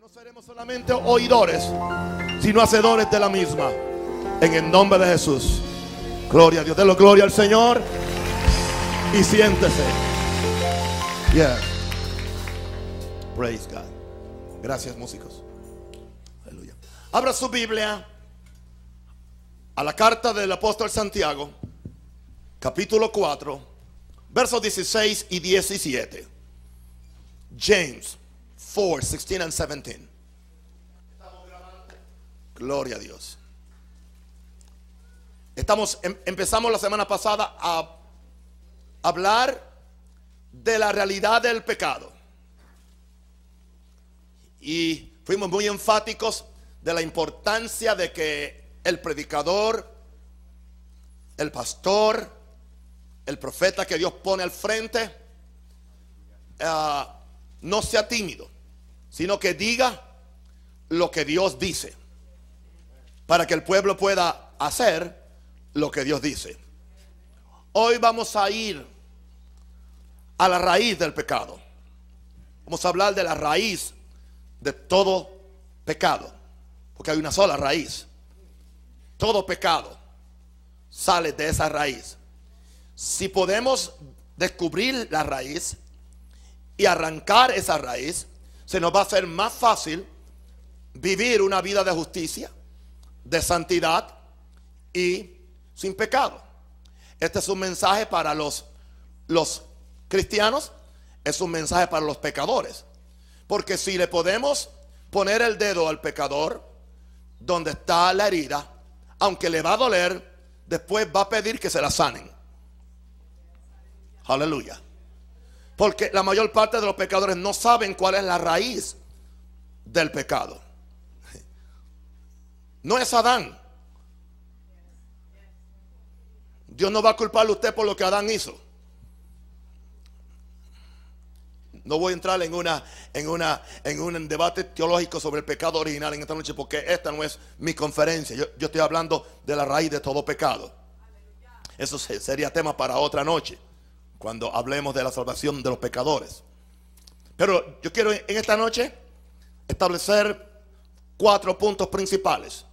no seremos solamente oidores, sino hacedores de la misma. En el nombre de Jesús. Gloria a Dios. Denlo gloria al Señor. Y siéntese. Yeah. Praise God. Gracias, músicos. Aleluya. Abra su Biblia a la carta del apóstol Santiago, capítulo 4, versos 16 y 17. James 4, 16 and 17. Gloria a Dios. Estamos, em- empezamos la semana pasada a hablar de la realidad del pecado. Y fuimos muy enfáticos de la importancia de que el predicador, el pastor, el profeta que Dios pone al frente, ah, no sea tímido, sino que diga lo que Dios dice, para que el pueblo pueda hacer lo que Dios dice. Hoy vamos a ir a la raíz del pecado. Vamos a hablar de la raíz de todo pecado, porque hay una sola raíz. Todo pecado sale de esa raíz. Si podemos descubrir la raíz y arrancar esa raíz, se nos va a hacer más fácil vivir una vida de justicia, de santidad y sin pecado. Este es un mensaje para los, los cristianos, es un mensaje para los pecadores. Porque si le podemos poner el dedo al pecador donde está la herida, aunque le va a doler, después va a pedir que se la sanen. Aleluya. Porque la mayor parte de los pecadores no saben cuál es la raíz del pecado. No es Adán. Dios no va a culparle a usted por lo que Adán hizo. No voy a entrar en una en una en un debate teológico sobre el pecado original en esta noche porque esta no es mi conferencia. Yo, estoy hablando de la raíz de todo pecado. Eso se- sería tema para otra noche cuando hablemos de la salvación de los pecadores. Pero yo quiero en esta noche establecer cuatro puntos principales.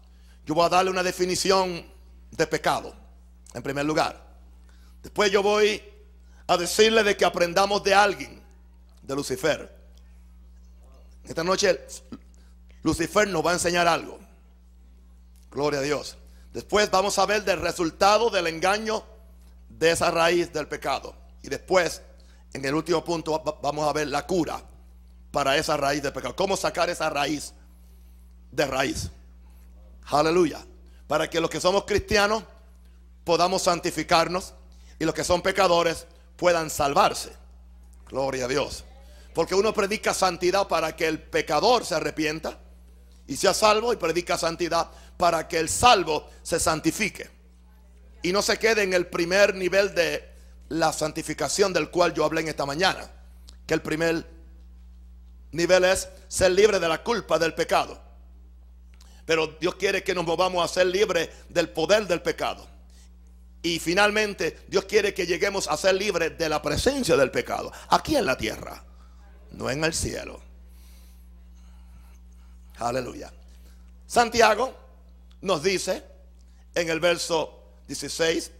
Yo voy a darle una definición de pecado, en primer lugar. Después yo voy a decirle de que aprendamos de alguien, de Lucifer. Esta noche Lucifer nos va a enseñar algo. Gloria a Dios. Después vamos a ver del resultado del engaño de esa raíz del pecado. Y después, en el último punto, va- vamos a ver la cura para esa raíz del pecado. Cómo sacar esa raíz de raíz. Aleluya. Para que los que somos cristianos podamos santificarnos y los que son pecadores puedan salvarse. Gloria a Dios. Porque uno predica santidad para que el pecador se arrepienta y sea salvo y predica santidad para que el salvo se santifique y no se quede en el primer nivel de la santificación del cual yo hablé en esta mañana, que el primer nivel es ser libre de la culpa del pecado. Pero Dios quiere que nos movamos a ser libres del poder del pecado. Y finalmente Dios quiere que lleguemos a ser libres de la presencia del pecado, aquí en la tierra, no en el cielo. Aleluya. Santiago nos dice en el verso 16,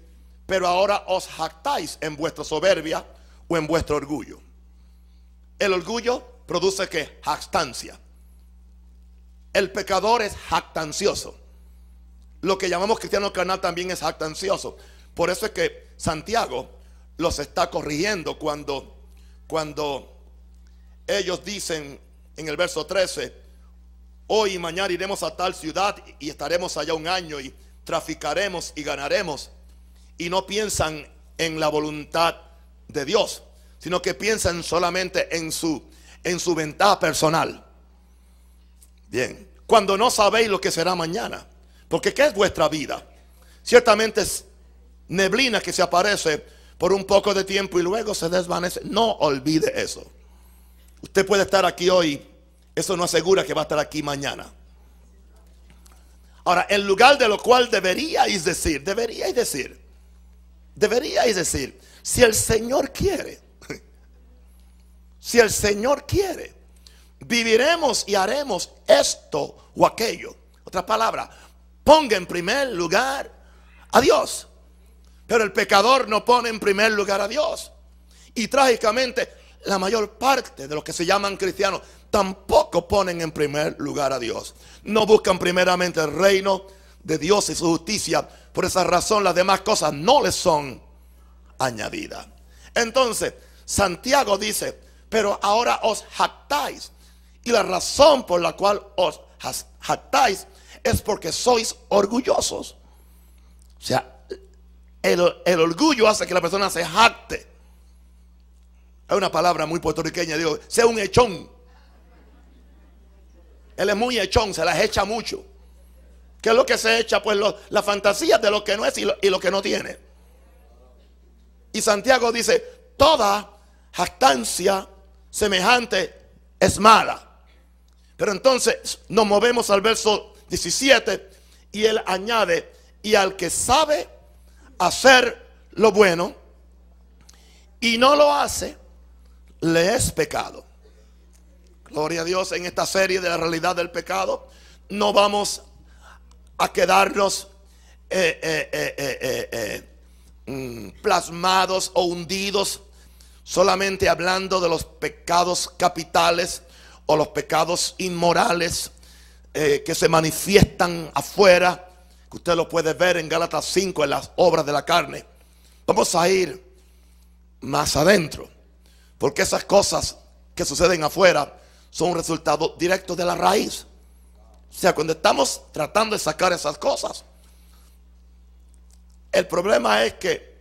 pero ahora os jactáis en vuestra soberbia o en vuestro orgullo. El orgullo produce que jactancia. El pecador es jactancioso. Lo que llamamos cristiano carnal también es jactancioso. Por eso es que Santiago los está corrigiendo cuando, cuando ellos dicen en el verso 13, hoy y mañana iremos a tal ciudad y estaremos allá un año y traficaremos y ganaremos. Y no piensan en la voluntad de Dios, sino que piensan solamente en su, en su ventaja personal. Bien, cuando no sabéis lo que será mañana, porque ¿qué es vuestra vida? Ciertamente es neblina que se aparece por un poco de tiempo y luego se desvanece. No olvide eso. Usted puede estar aquí hoy, eso no asegura que va a estar aquí mañana. Ahora, en lugar de lo cual deberíais decir, deberíais decir, deberíais decir, si el Señor quiere, si el Señor quiere, viviremos y haremos esto o aquello. Otra palabra, ponga en primer lugar a Dios. Pero el pecador no pone en primer lugar a Dios. Y trágicamente, la mayor parte de los que se llaman cristianos tampoco ponen en primer lugar a Dios. No buscan primeramente el reino de Dios y su justicia. Por esa razón las demás cosas no les son añadidas. Entonces, Santiago dice, pero ahora os jactáis. Y la razón por la cual os jactáis es porque sois orgullosos. O sea, el, orgullo hace que la persona se jacte. Es una palabra muy puertorriqueña, digo, sea un echón. Él es muy echón, se las echa mucho. ¿Qué es lo que se echa? Pues la fantasía de lo que no es y lo, que no tiene. Y Santiago dice, toda jactancia semejante es mala. Pero entonces nos movemos al verso 17 y él añade, y al que sabe hacer lo bueno y no lo hace, le es pecado. Gloria a Dios en esta serie de la realidad del pecado. No vamos a quedarnos eh, eh, eh, mm, plasmados o hundidos solamente hablando de los pecados capitales o los pecados inmorales que se manifiestan afuera, que usted lo puede ver en Gálatas 5 en las obras de la carne. Vamos a ir más adentro, porque esas cosas que suceden afuera son un resultado directo de la raíz. O sea, cuando estamos tratando de sacar esas cosas, el problema es que,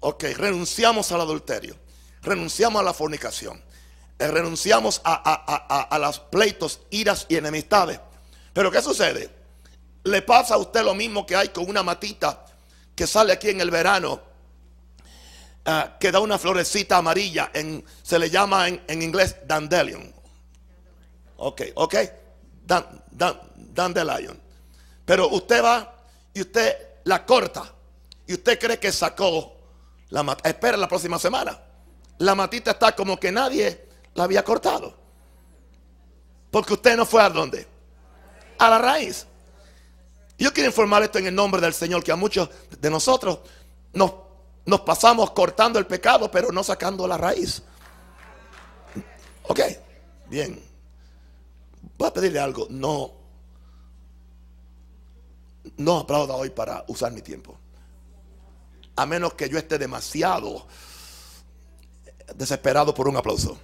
ok, renunciamos al adulterio, renunciamos a la fornicación, eh, renunciamos a, a, a, los pleitos, iras y enemistades. Pero ¿qué sucede? Le pasa a usted lo mismo que hay con una matita que sale aquí en el verano, eh, que da una florecita amarilla, se le llama en, en inglés dandelion. Ok, ok. Dan, dandelion. Pero usted va y usted la corta. Y usted cree que sacó la matita. Espera la próxima semana. La matita está como que nadie la había cortado. Porque usted no fue a dónde? A la raíz. Yo quiero informar esto en el nombre del Señor, que a muchos de nosotros nos, nos pasamos cortando el pecado, pero no sacando la raíz. Ok, bien. Voy a pedirle algo. No, no aplauda hoy para usar mi tiempo. A menos que yo esté demasiado desesperado por un aplauso.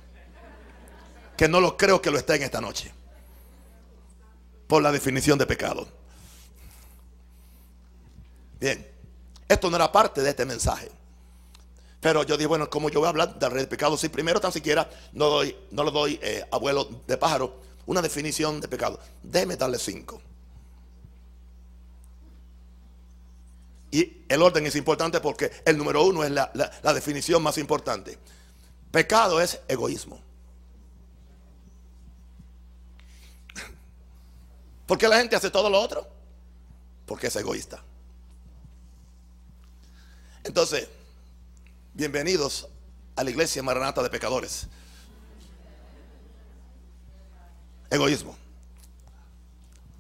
Que no lo creo que lo esté en esta noche. Por la definición de pecado. Bien, esto no era parte de este mensaje. Pero yo dije, bueno, como yo voy a hablar del pecado, si primero tan siquiera no, doy, no le doy eh, abuelo de pájaro una definición de pecado. Déjeme darle cinco. Y el orden es importante porque el número uno es la, definición más importante. Pecado es egoísmo. ¿Por qué la gente hace todo lo otro? Porque es egoísta. Entonces, bienvenidos a la iglesia maranata de pecadores. Egoísmo.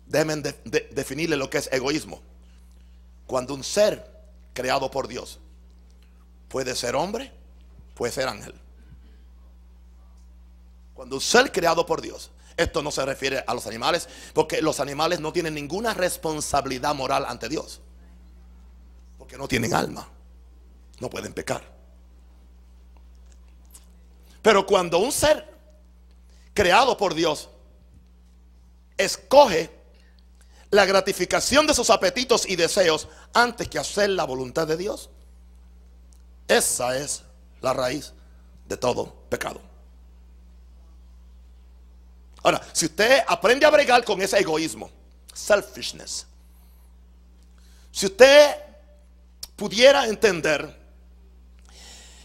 Déjenme definirle lo que es egoísmo. Cuando un ser creado por Dios puede ser hombre, puede ser ángel. Cuando un ser creado por Dios, esto no se refiere a los animales, porque los animales no tienen ninguna responsabilidad moral ante Dios, porque no tienen alma, no pueden pecar. Pero cuando un ser creado por Dios escoge la gratificación de sus apetitos y deseos antes que hacer la voluntad de Dios. Esa es la raíz de todo pecado. Ahora, si usted aprende a bregar con ese egoísmo, selfishness, si usted pudiera entender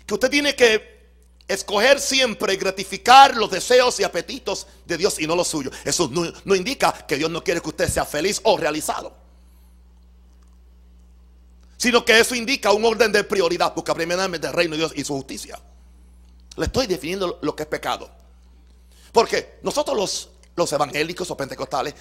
que usted tiene que escoger siempre gratificar los deseos y apetitos de Dios y no los suyos. Eso no, indica que Dios no quiere que usted sea feliz o realizado. Sino que eso indica un orden de prioridad. Busca primeramente el reino de Dios y su justicia. Le estoy definiendo lo que es pecado. Porque nosotros los, los evangélicos o pentecostales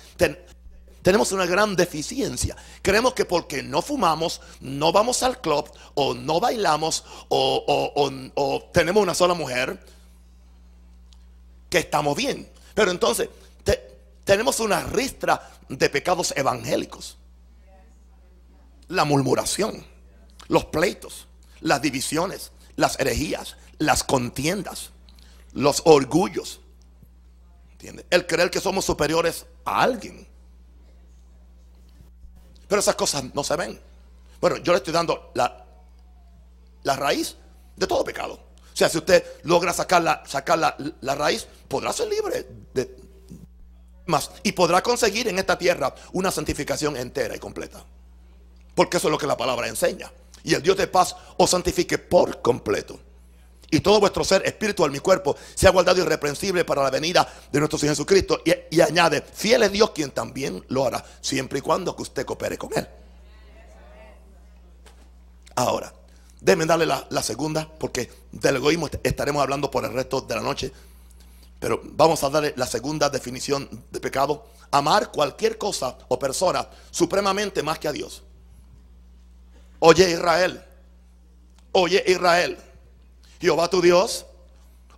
tenemos una gran deficiencia. Creemos que porque no fumamos, no vamos al club, o no bailamos, o, tenemos una sola mujer, que estamos bien. Pero entonces tenemos una ristra de pecados evangélicos. La murmuración, los pleitos, las divisiones, las herejías, las contiendas, los orgullos. El creer que somos superiores a alguien. Pero esas cosas no se ven. Bueno, yo le estoy dando la, la raíz de todo pecado. O sea, si usted logra sacar la, sacar la, raíz, podrá ser libre de más y podrá conseguir en esta tierra una santificación entera y completa. Porque eso es lo que la palabra enseña. Y el Dios de paz os santifique por completo y todo vuestro ser espiritual, mi cuerpo, sea guardado irreprensible para la venida de nuestro Señor Jesucristo. Y, añade, fiel es Dios quien también lo hará, siempre y cuando que usted coopere con Él. Ahora, déjenme darle la segunda, porque del egoísmo estaremos hablando por el resto de la noche. Pero vamos a darle la segunda definición de pecado. Amar cualquier cosa o persona supremamente más que a Dios. Oye Israel, oye Israel. Jehová tu Dios,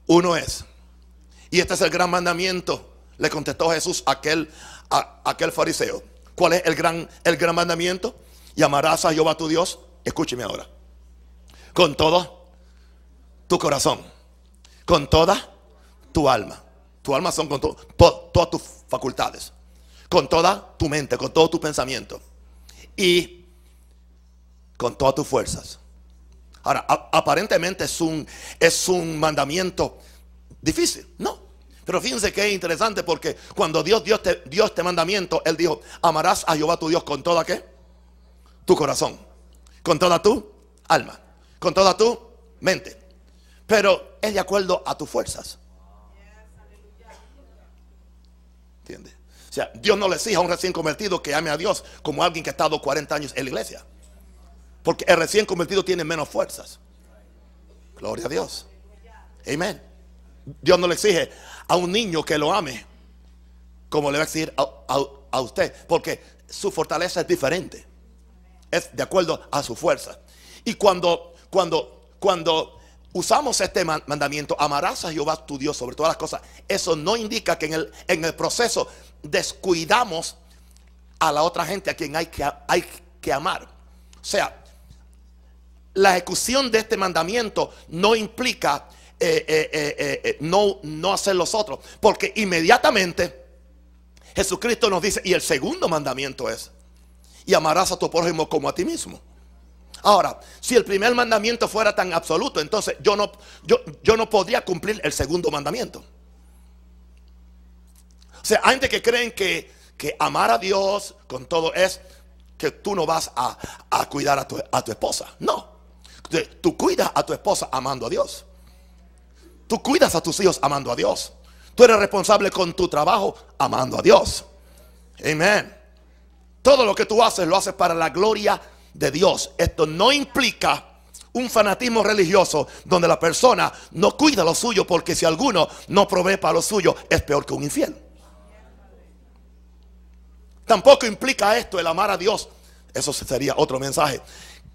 uno es. Y este es el gran mandamiento. Le contestó Jesús aquel, aquel fariseo. ¿Cuál es el gran, el gran mandamiento? Llamarás a Jehová tu Dios. Escúcheme ahora. Con todo tu corazón. Con toda tu alma. Tu alma son con todas tus facultades. Con toda tu mente, con todo tu pensamiento. Y con todas tus fuerzas. Ahora, aparentemente es un, es un mandamiento difícil, ¿no? Pero fíjense que es interesante porque cuando Dios dio este, dio este mandamiento, Él dijo, amarás a Jehová tu Dios con toda qué? Tu corazón, con toda tu alma, con toda tu mente. Pero es de acuerdo a tus fuerzas. ¿Entiendes? O sea, Dios no le exige a un recién convertido que ame a Dios como alguien que ha estado 40 años en la iglesia. Porque el recién convertido tiene menos fuerzas. Gloria a Dios. Amén. Dios no le exige a un niño que lo ame como le va a exigir a, usted. Porque su fortaleza es diferente. Es de acuerdo a su fuerza. Y cuando, cuando, cuando usamos este mandamiento, amarás a Jehová tu Dios sobre todas las cosas, eso no indica que en el, en el proceso descuidamos a la otra gente a quien hay que, hay que amar. O sea, la ejecución de este mandamiento no implica eh, eh, eh, no, no hacer los otros. Porque inmediatamente Jesucristo nos dice, y el segundo mandamiento es, y amarás a tu prójimo como a ti mismo. Ahora, si el primer mandamiento fuera tan absoluto, entonces yo no, yo, yo no podría cumplir el segundo mandamiento. O sea, hay gente que creen que, que amar a Dios con todo es que tú no vas a, a cuidar a tu, a tu esposa. No. Tú cuidas a tu esposa amando a Dios. Tú cuidas a tus hijos amando a Dios. Tú eres responsable con tu trabajo amando a Dios. Amén. Todo lo que tú haces lo haces para la gloria de Dios. Esto no implica un fanatismo religioso donde la persona no cuida lo suyo porque si alguno no provee para lo suyo es peor que un infiel. Tampoco implica esto el amar a Dios. Eso sería otro mensaje.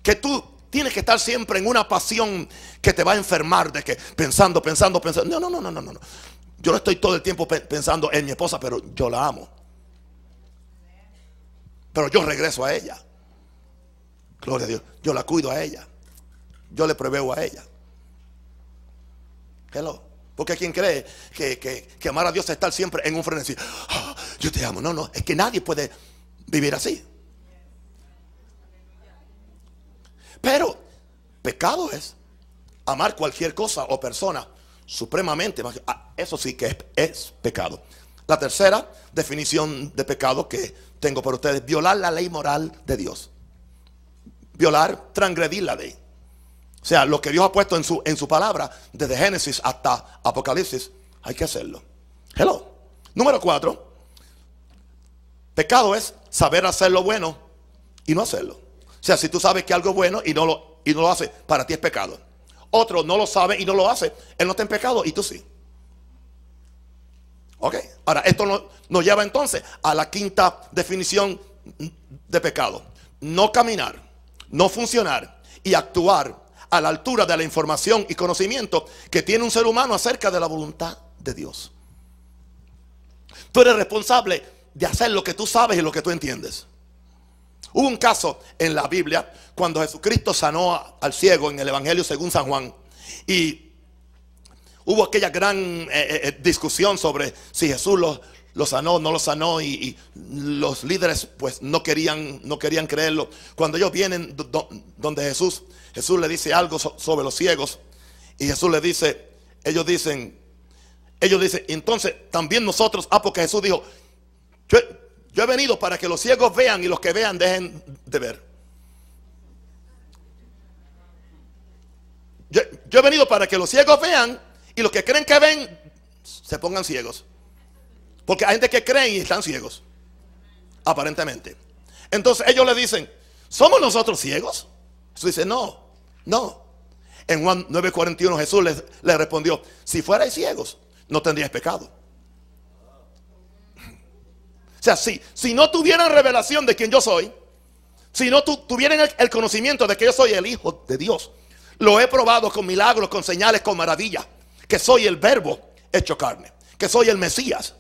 Que tú Tienes que estar siempre en una pasión que te va a enfermar de que pensando, pensando, pensando. No, no, no, no, no, no. Yo no estoy todo el tiempo pensando en mi esposa, pero yo la amo. Pero yo regreso a ella. Gloria a Dios. Yo la cuido a ella. Yo le proveo a ella. Hello. Porque quien cree que, que, amar a Dios es estar siempre en un frenesí. Ah, yo te amo. No, no. Es que nadie puede vivir así. Pero pecado es amar cualquier cosa o persona supremamente. Ah, eso sí que es, pecado. La tercera definición de pecado que tengo para ustedes, violar la ley moral de Dios. Violar, transgredir la ley. O sea, lo que Dios ha puesto en su, en su palabra, desde Génesis hasta Apocalipsis, hay que hacerlo. Hello. Número cuatro. Pecado es saber hacer lo bueno y no hacerlo. Sea, si tú sabes que algo es bueno y no lo, y no lo hace, para ti es pecado. Otro no lo sabe y no lo hace, él no está en pecado y tú sí. Ok, ahora esto nos, nos lleva entonces a la quinta definición de pecado. No caminar, no funcionar y actuar a la altura de la información y conocimiento que tiene un ser humano acerca de la voluntad de Dios. Tú eres responsable de hacer lo que tú sabes y lo que tú entiendes. Hubo un caso en la Biblia cuando Jesucristo sanó al ciego en el Evangelio según San Juan. Y hubo aquella gran eh, eh, eh, discusión sobre si Jesús lo, lo sanó, no lo sanó. Y, los líderes pues no querían, no querían creerlo. Cuando ellos vienen donde Jesús, Jesús le dice algo sobre los ciegos. Y Jesús le dice, ellos dicen, ellos dicen, entonces también nosotros, ah, porque Jesús dijo, yo, yo he venido para que los ciegos vean y los que vean dejen de ver. Yo, he venido para que los ciegos vean y los que creen que ven se pongan ciegos. Porque hay gente que creen y están ciegos. Aparentemente. Entonces ellos le dicen, ¿somos nosotros ciegos? Jesús dice, no, no. En Juan 9:41 Jesús le respondió, si fuerais ciegos, no tendríais pecado. Sea, si, si no tuvieran revelación de quién yo soy, si no tuvieran el, conocimiento de que yo soy el Hijo de Dios, lo he probado con milagros, con señales, con maravillas, que soy el verbo hecho carne, que soy el Mesías,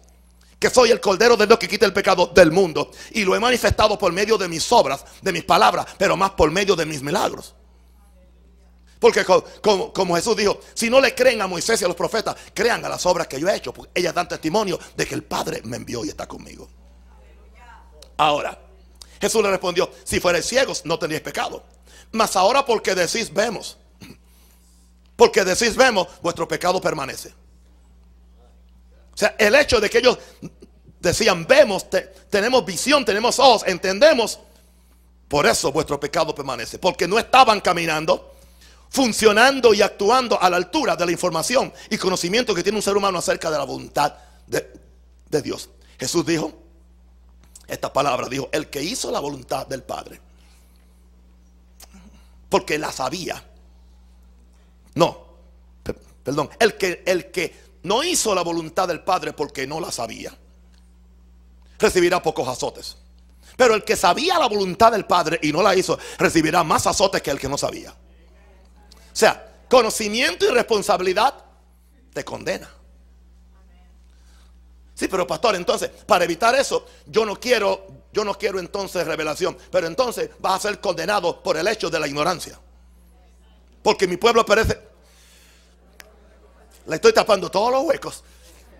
que soy el Cordero de Dios que quita el pecado del mundo. Y lo he manifestado por medio de mis obras, de mis palabras, pero más por medio de mis milagros. Porque como, como, Jesús dijo, si no le creen a Moisés y a los profetas, crean a las obras que yo he hecho, porque ellas dan testimonio de que el Padre me envió y está conmigo. Ahora, Jesús le respondió, si fuerais ciegos no tenéis pecado. Mas ahora porque decís vemos, porque decís vemos, vuestro pecado permanece. O sea, el hecho de que ellos decían vemos, tenemos visión, tenemos ojos, entendemos, por eso vuestro pecado permanece. Porque no estaban caminando, funcionando y actuando a la altura de la información y conocimiento que tiene un ser humano acerca de la voluntad de, de Dios. Jesús dijo, esta palabra, dijo, el que hizo la voluntad del Padre. Porque la sabía. No, perdón, el que, el que no hizo la voluntad del Padre porque no la sabía, recibirá pocos azotes. Pero el que sabía la voluntad del Padre y no la hizo, recibirá más azotes que el que no sabía. O sea, conocimiento y responsabilidad te condena. Sí, pero pastor, entonces, para evitar eso, yo no quiero, yo no quiero entonces revelación. Pero entonces vas a ser condenado por el hecho de la ignorancia. Porque mi pueblo perece. Le estoy tapando todos los huecos.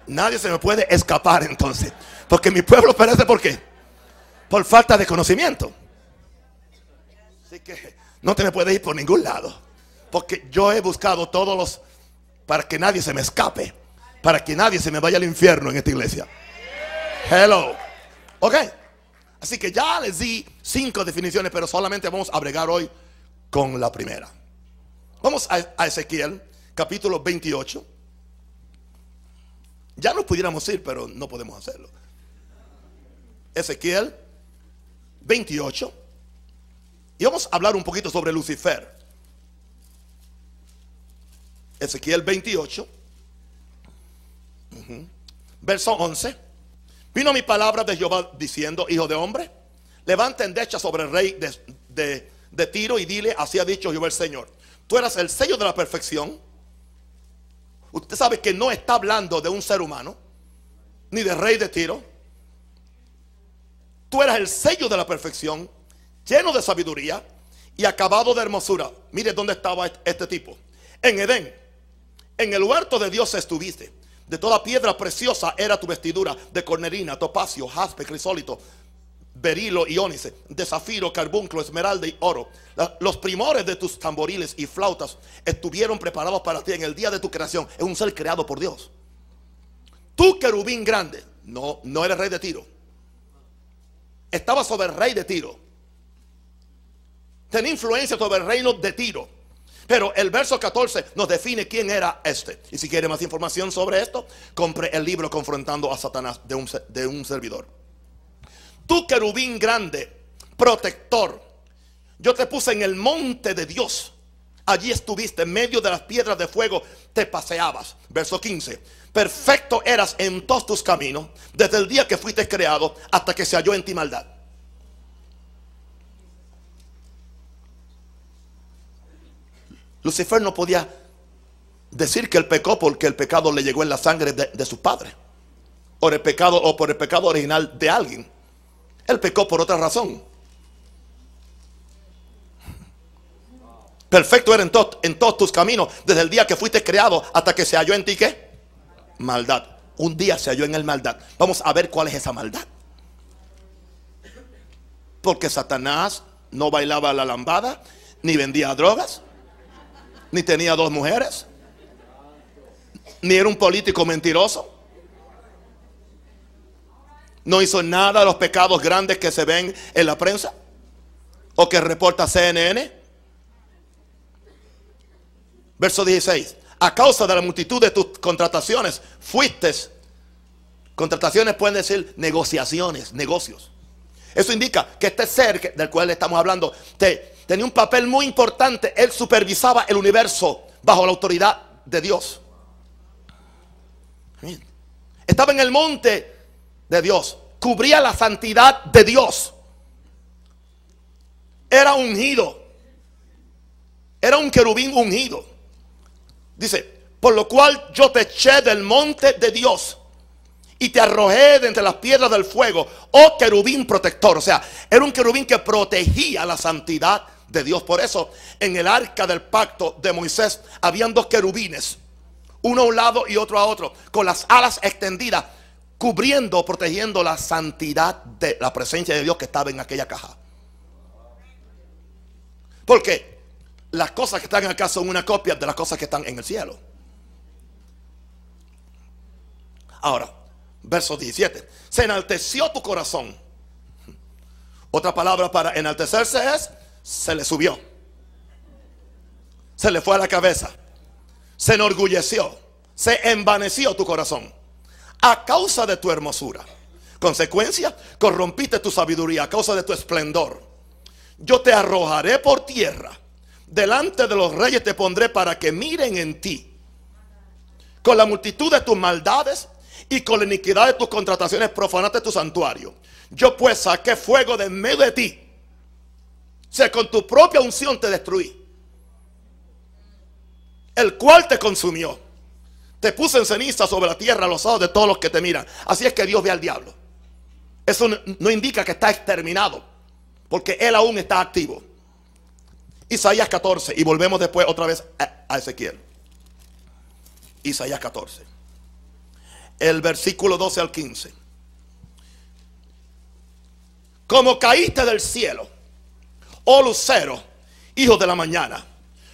Nadie se me puede escapar entonces. Porque mi pueblo perece por qué? Por falta de conocimiento. Así que no te me puedes ir por ningún lado. Porque yo he buscado todos los para que nadie se me escape para que nadie se me vaya al infierno en esta iglesia. Hello. Ok. Así que ya les di cinco definiciones, pero solamente vamos a bregar hoy con la primera. Vamos a, Ezequiel, capítulo 28. Ya nos pudiéramos ir, pero no podemos hacerlo. Ezequiel 28. Y vamos a hablar un poquito sobre Lucifer. Ezequiel 28. Verso 11. Vino mi palabra de Jehová diciendo, hijo de hombre, levanta endecha sobre el rey de, de, Tiro y dile, así ha dicho Jehová el Señor. Tú eras el sello de la perfección. Usted sabe que no está hablando de un ser humano, ni de rey de Tiro. Tú eras el sello de la perfección, lleno de sabiduría y acabado de hermosura. Mire dónde estaba este tipo. En Edén, en el huerto de Dios estuviste. De toda piedra preciosa era tu vestidura, de cornerina, topacio, jaspe, crisólito, berilo y ónice, de zafiro, carbunclo, esmeralda y oro. Los primores de tus tamboriles y flautas estuvieron preparados para ti en el día de tu creación. Es un ser creado por Dios. Tú, querubín grande, no, no eres rey de Tiro. Estaba sobre el rey de Tiro. Tenía influencia sobre el reino de Tiro. Pero el verso 14 nos define quién era este. Y si quiere más información sobre esto, compre el libro Confrontando a Satanás de un, de un servidor. Tú querubín grande, protector, yo te puse en el monte de Dios, Allí estuviste en medio de las piedras de fuego, te paseabas. Verso 15. Perfecto eras en todos tus caminos, desde el día que fuiste creado hasta que se halló en ti maldad. Lucifer no podía decir que él pecó porque el pecado le llegó en la sangre de, su padre. Por el pecado o por el pecado original de alguien. Él pecó por otra razón. Perfecto era en, en todos tus caminos, desde el día que fuiste creado hasta que se halló en ti qué? Maldad. Un día se halló en el maldad. Vamos a ver cuál es esa maldad. Porque Satanás no bailaba la lambada, ni vendía drogas, ni tenía dos mujeres, ni era un político mentiroso. No hizo nada de los pecados grandes que se ven en la prensa o que reporta CNN. Verso 16. A causa de la multitud de tus contrataciones, fuiste. Contrataciones pueden decir negociaciones, negocios. Eso indica que este ser del cual estamos hablando tenía un papel muy importante. Él supervisaba el universo bajo la autoridad de Dios. Estaba en el monte de Dios. Cubría la santidad de Dios. Era ungido. Era un querubín ungido. Dice, por lo cual yo te eché del monte de Dios y te arrojé de entre las piedras del fuego, oh querubín protector. O sea, era un querubín que protegía la santidad de Dios. Por eso en el arca del pacto de Moisés habían dos querubines, uno a un lado y otro a otro, con las alas extendidas, cubriendo, protegiendo la santidad de la presencia de Dios que estaba en aquella caja. Porque las cosas que están acá son una copia de las cosas que están en el cielo. Ahora, verso 17. Se enalteció tu corazón. Otra palabra para enaltecerse es, se le subió. Se le fue a la cabeza. Se enorgulleció. Se envaneció tu corazón. A causa de tu hermosura. Consecuencia, corrompiste tu sabiduría a causa de tu esplendor. Yo te arrojaré por tierra delante de los reyes te pondré para que miren en ti. Con la multitud de tus maldades y con la iniquidad de tus contrataciones profanaste tu santuario. Yo pues saqué fuego de en medio de ti. Sea, con tu propia unción te destruí. El cual te consumió. Te puse en ceniza sobre la tierra los ojos de todos los que te miran. Así es que Dios ve al diablo. Eso no indica que está exterminado. Porque él aún está activo. Isaías 14. Y volvemos después otra vez a Ezequiel. Isaías 14. El versículo 12 al 15. Como caíste del cielo, oh lucero, hijo de la mañana,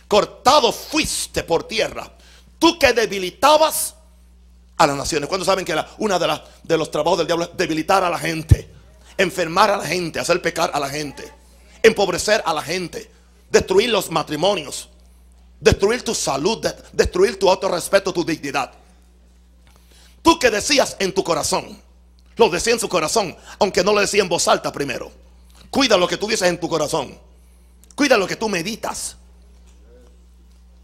cortado fuiste por tierra, tú que debilitabas a las naciones. Cuando saben que una uno de, de los trabajos del diablo es debilitar a la gente, enfermar a la gente, hacer pecar a la gente, empobrecer a la gente, destruir los matrimonios, destruir tu salud, destruir tu autorrespeto, tu dignidad. Tú que decías en tu corazón, lo decía en su corazón, aunque no lo decía en voz alta primero. Cuida lo que tú dices en tu corazón. Cuida lo que tú meditas.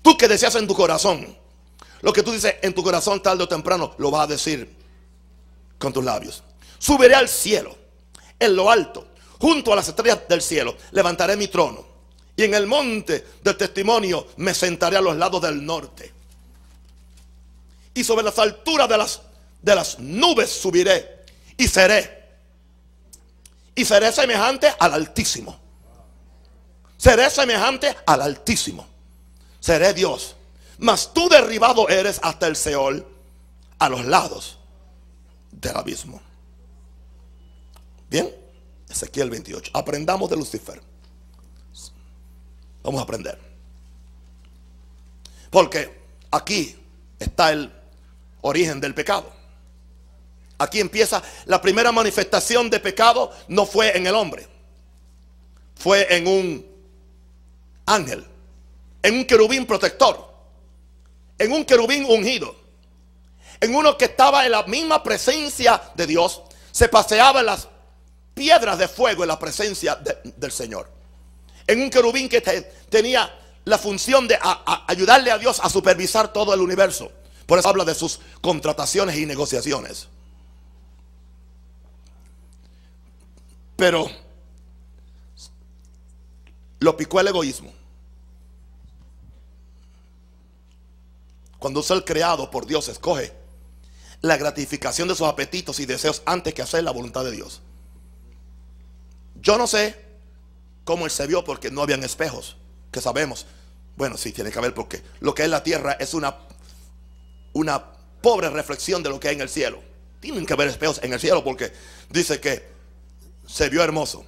Tú que decías en tu corazón, lo que tú dices en tu corazón tarde o temprano, lo vas a decir con tus labios. Subiré al cielo, en lo alto, junto a las estrellas del cielo. Levantaré mi trono y en el monte del testimonio me sentaré a los lados del norte. Y sobre las alturas de las, de las nubes subiré y seré. Y seré semejante al Altísimo. Seré semejante al Altísimo. Seré Dios. Mas tú derribado eres hasta el Seol, a los lados del abismo. Bien, Ezequiel 28. Aprendamos de Lucifer. Vamos a aprender. Porque aquí está el origen del pecado. Aquí empieza la primera manifestación de pecado, no fue en el hombre, fue en un ángel, en un querubín protector, en un querubín ungido, en uno que estaba en la misma presencia de Dios, se paseaba en las piedras de fuego en la presencia del Señor en un querubín que tenía la función de ayudarle a Dios a supervisar todo el universo. Por eso habla de sus contrataciones y negociaciones. Pero lo picó el egoísmo. Cuando el creado por Dios escoge la gratificación de sus apetitos y deseos antes que hacer la voluntad de Dios. Yo no sé cómo él se vio porque no habían espejos, que sabemos. Bueno, sí, tiene que haber porque lo que es la tierra es una, una pobre reflexión de lo que hay en el cielo. Tienen que haber espejos en el cielo porque dice que se vio hermoso.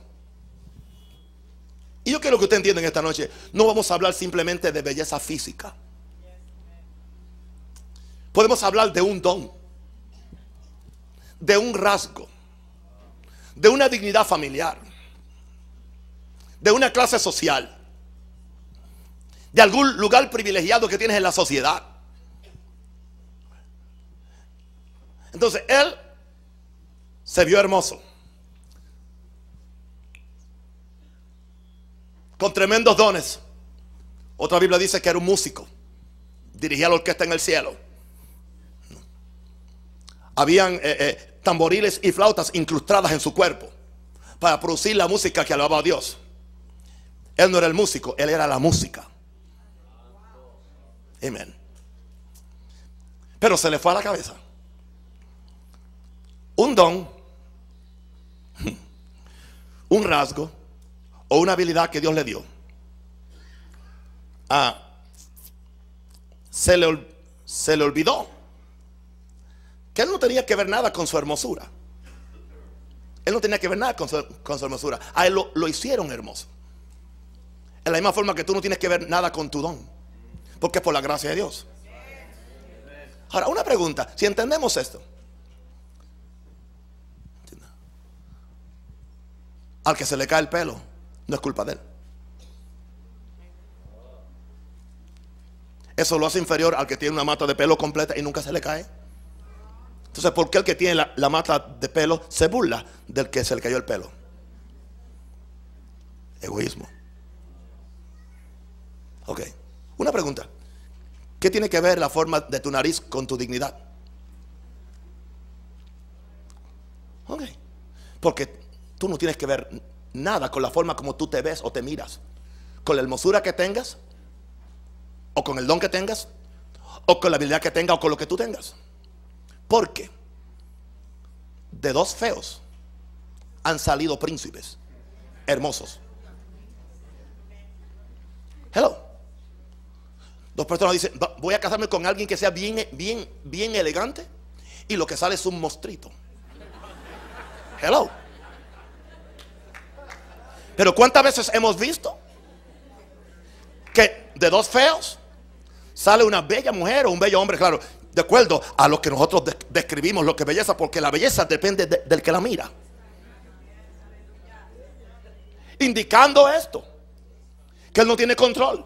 Y yo quiero que usted entienda en esta noche, no vamos a hablar simplemente de belleza física. Podemos hablar de un don de un rasgo, de una dignidad familiar, de una clase social, de algún lugar privilegiado que tienes en la sociedad. Entonces él se vio hermoso, con tremendos dones. Otra Biblia dice que era un músico, dirigía la orquesta en el cielo. Habían eh, eh, tamboriles y flautas incrustadas en su cuerpo para producir la música que alababa a Dios. Él no era el músico, él era la música. Amén. Pero se le fue a la cabeza. Un don, un rasgo o una habilidad que Dios le dio. Ah, se le, se le olvidó que él no tenía que ver nada con su hermosura. Él no tenía que ver nada con su, hermosura. A él lo, hicieron hermoso. En la misma forma que tú no tienes que ver nada con tu don. Porque es por la gracia de Dios. Ahora, una pregunta. Si entendemos esto. Al que se le cae el pelo, no es culpa de él. Eso lo hace inferior al que tiene una mata de pelo completa y nunca se le cae. Entonces, ¿por qué el que tiene la, mata de pelo se burla del que se le cayó el pelo? Egoísmo. Ok. Una pregunta. ¿Qué tiene que ver la forma de tu nariz con tu dignidad? Ok. Porque tú no tienes que ver nada con la forma como tú te ves o te miras. Con la hermosura que tengas, o con el don que tengas, o con la habilidad que tengas, o con lo que tú tengas. Porque de dos feos han salido príncipes hermosos. Hello. Dos personas dicen, voy a casarme con alguien que sea bien, bien, bien elegante y lo que sale es un mostrito. Hello. Pero ¿cuántas veces hemos visto que de dos feos sale una bella mujer o un bello hombre? Claro, de acuerdo a lo que nosotros describimos, lo que es belleza, porque la belleza depende del que la mira. Indicando esto, que él no tiene control.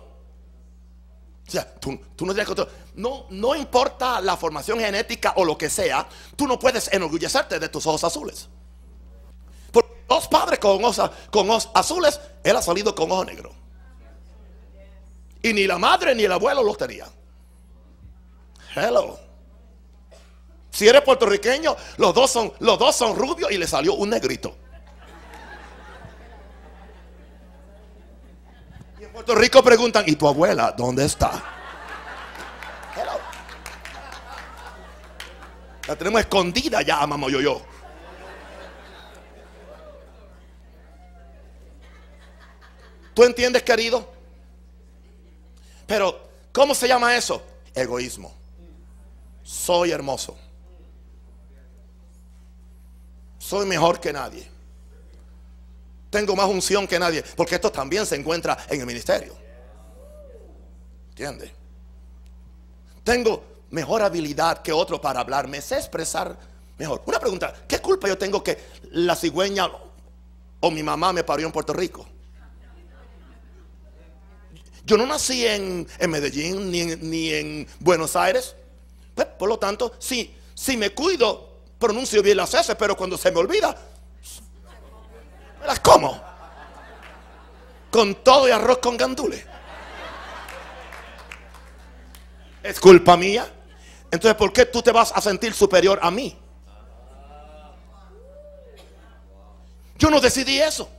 O sea, tú, no tienes control. No, no importa la formación genética o lo que sea, tú no puedes enorgullecerte de tus ojos azules. Dos padres con ojos, con azules, él ha salido con ojos negros. Y ni la madre ni el abuelo los tenía. Hello. Si eres puertorriqueño, los dos son, rubios y le salió un negrito. Y en Puerto Rico preguntan, ¿y tu abuela dónde está? Hello. La tenemos escondida ya, mamá yo. ¿Tú entiendes, querido? Pero, ¿cómo se llama eso? Egoísmo soy hermoso. Soy mejor que nadie. Tengo más unción que nadie. Porque esto también se encuentra en el ministerio. ¿Entiende? Tengo mejor habilidad que otro para hablar. Me sé expresar mejor. Una pregunta. ¿Qué culpa yo tengo que la cigüeña o mi mamá me parió en Puerto Rico? Yo no nací en, Medellín ni ni en Buenos Aires. Pues, por lo tanto, si, si me cuido, pronuncio bien las S, pero cuando se me olvida, las como. Con todo y arroz con gandules. Es culpa mía. Entonces, ¿por qué tú te vas a sentir superior a mí? Yo no decidí eso.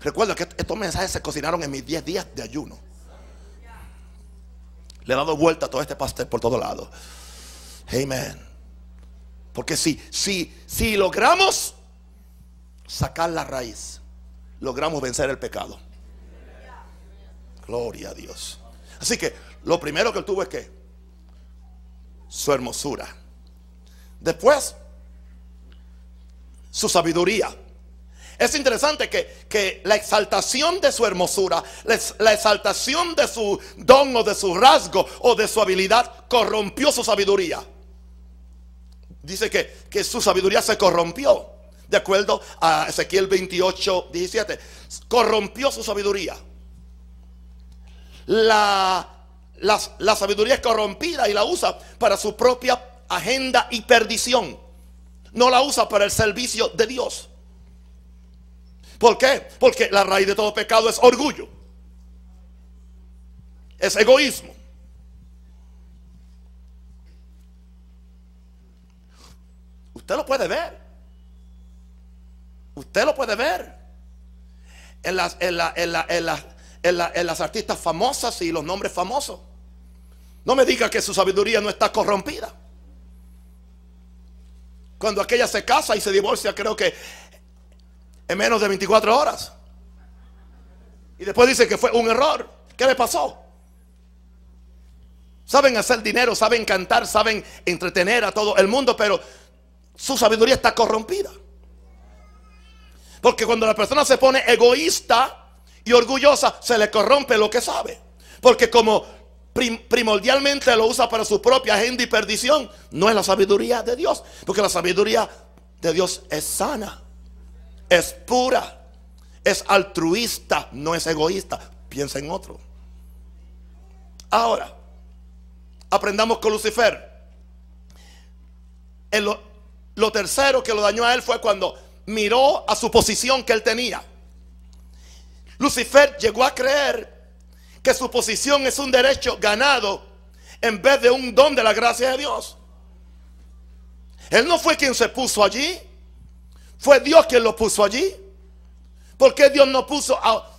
Recuerda que estos mensajes se cocinaron en mis 10 días de ayuno. Le he dado vuelta a todo este pastel por todos lados. Amén. Porque si, si, si logramos sacar la raíz, logramos vencer el pecado. Gloria a Dios. Así que lo primero que tuvo es que su hermosura. Después, su sabiduría. Es interesante que, la exaltación de su hermosura, la exaltación de su don o de su rasgo o de su habilidad corrompió su sabiduría. Dice que, que su sabiduría se corrompió. De acuerdo a Ezequiel 28, 17. Corrompió su sabiduría. La, la sabiduría es corrompida y la usa para su propia agenda y perdición. No la usa para el servicio de Dios. ¿Por qué? Porque la raíz de todo pecado es orgullo. Es egoísmo. Usted lo puede ver. Usted lo puede ver. En las, artistas famosas y los nombres famosos. No me diga que su sabiduría no está corrompida. Cuando aquella se casa y se divorcia, creo que en menos de 24 horas. Y después dice que fue un error. ¿Qué le pasó? Saben hacer dinero, saben cantar, saben entretener a todo el mundo, pero su sabiduría está corrompida. Porque cuando la persona se pone egoísta y orgullosa, se le corrompe lo que sabe. Porque como primordialmente lo usa para su propia agenda y perdición, no es la sabiduría de Dios. Porque la sabiduría de Dios es sana es pura, es altruista, no es egoísta. Piensa en otro. Ahora, aprendamos con Lucifer. lo, lo tercero que lo dañó a él fue cuando miró a su posición que él tenía. Lucifer llegó a creer que su posición es un derecho ganado en vez de un don de la gracia de Dios. Él no fue quien se puso allí. Fue Dios quien lo puso allí. ¿Por qué Dios no puso a,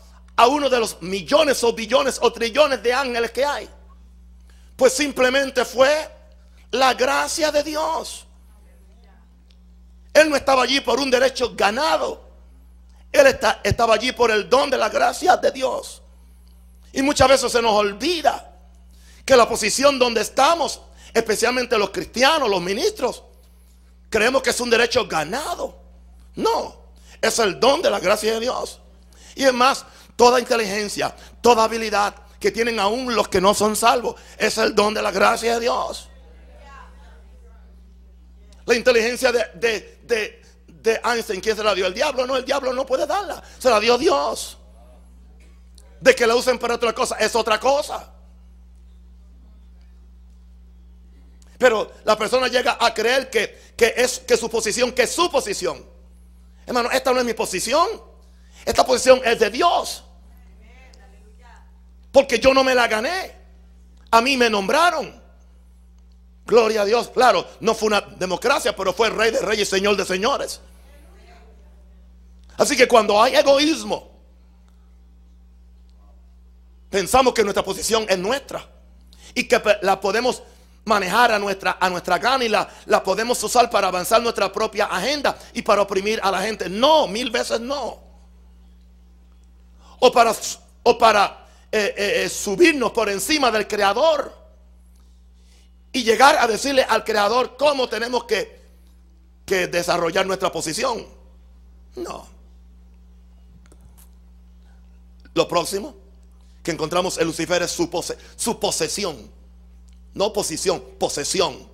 uno de los millones o billones o trillones de ángeles que hay? Pues simplemente fue la gracia de Dios. Él no estaba allí por un derecho ganado. Él está, estaba allí por el don de la gracia de Dios. Y muchas veces se nos olvida que la posición donde estamos, especialmente los cristianos, los ministros, creemos que es un derecho ganado. No, es el don de la gracia de Dios. Y es más, toda inteligencia, toda habilidad que tienen aún los que no son salvos, es el don de la gracia de Dios. La inteligencia de, de, Einstein, ¿quién se la dio? ¿El diablo? No, el diablo no puede darla. Se la dio Dios. De que la usen para otra cosa, es otra cosa. Pero la persona llega a creer que, que es que su posición, que es su posición Hermano, esta no es mi posición. Esta posición es de Dios. Porque yo no me la gané. A mí me nombraron. Gloria a Dios. Claro, no fue una democracia, pero fue rey de reyes señor de señores. Así que cuando hay egoísmo, pensamos que nuestra posición es nuestra y que la podemos manejar a nuestra, a nuestra gana y la, la podemos usar para avanzar nuestra propia agenda y para oprimir a la gente. No, mil veces no. O para, o para eh, eh, eh, subirnos por encima del Creador y llegar a decirle al Creador cómo tenemos que, que desarrollar nuestra posición. No. Lo próximo que encontramos en Lucifer es su, su posesión. No posición, posesión.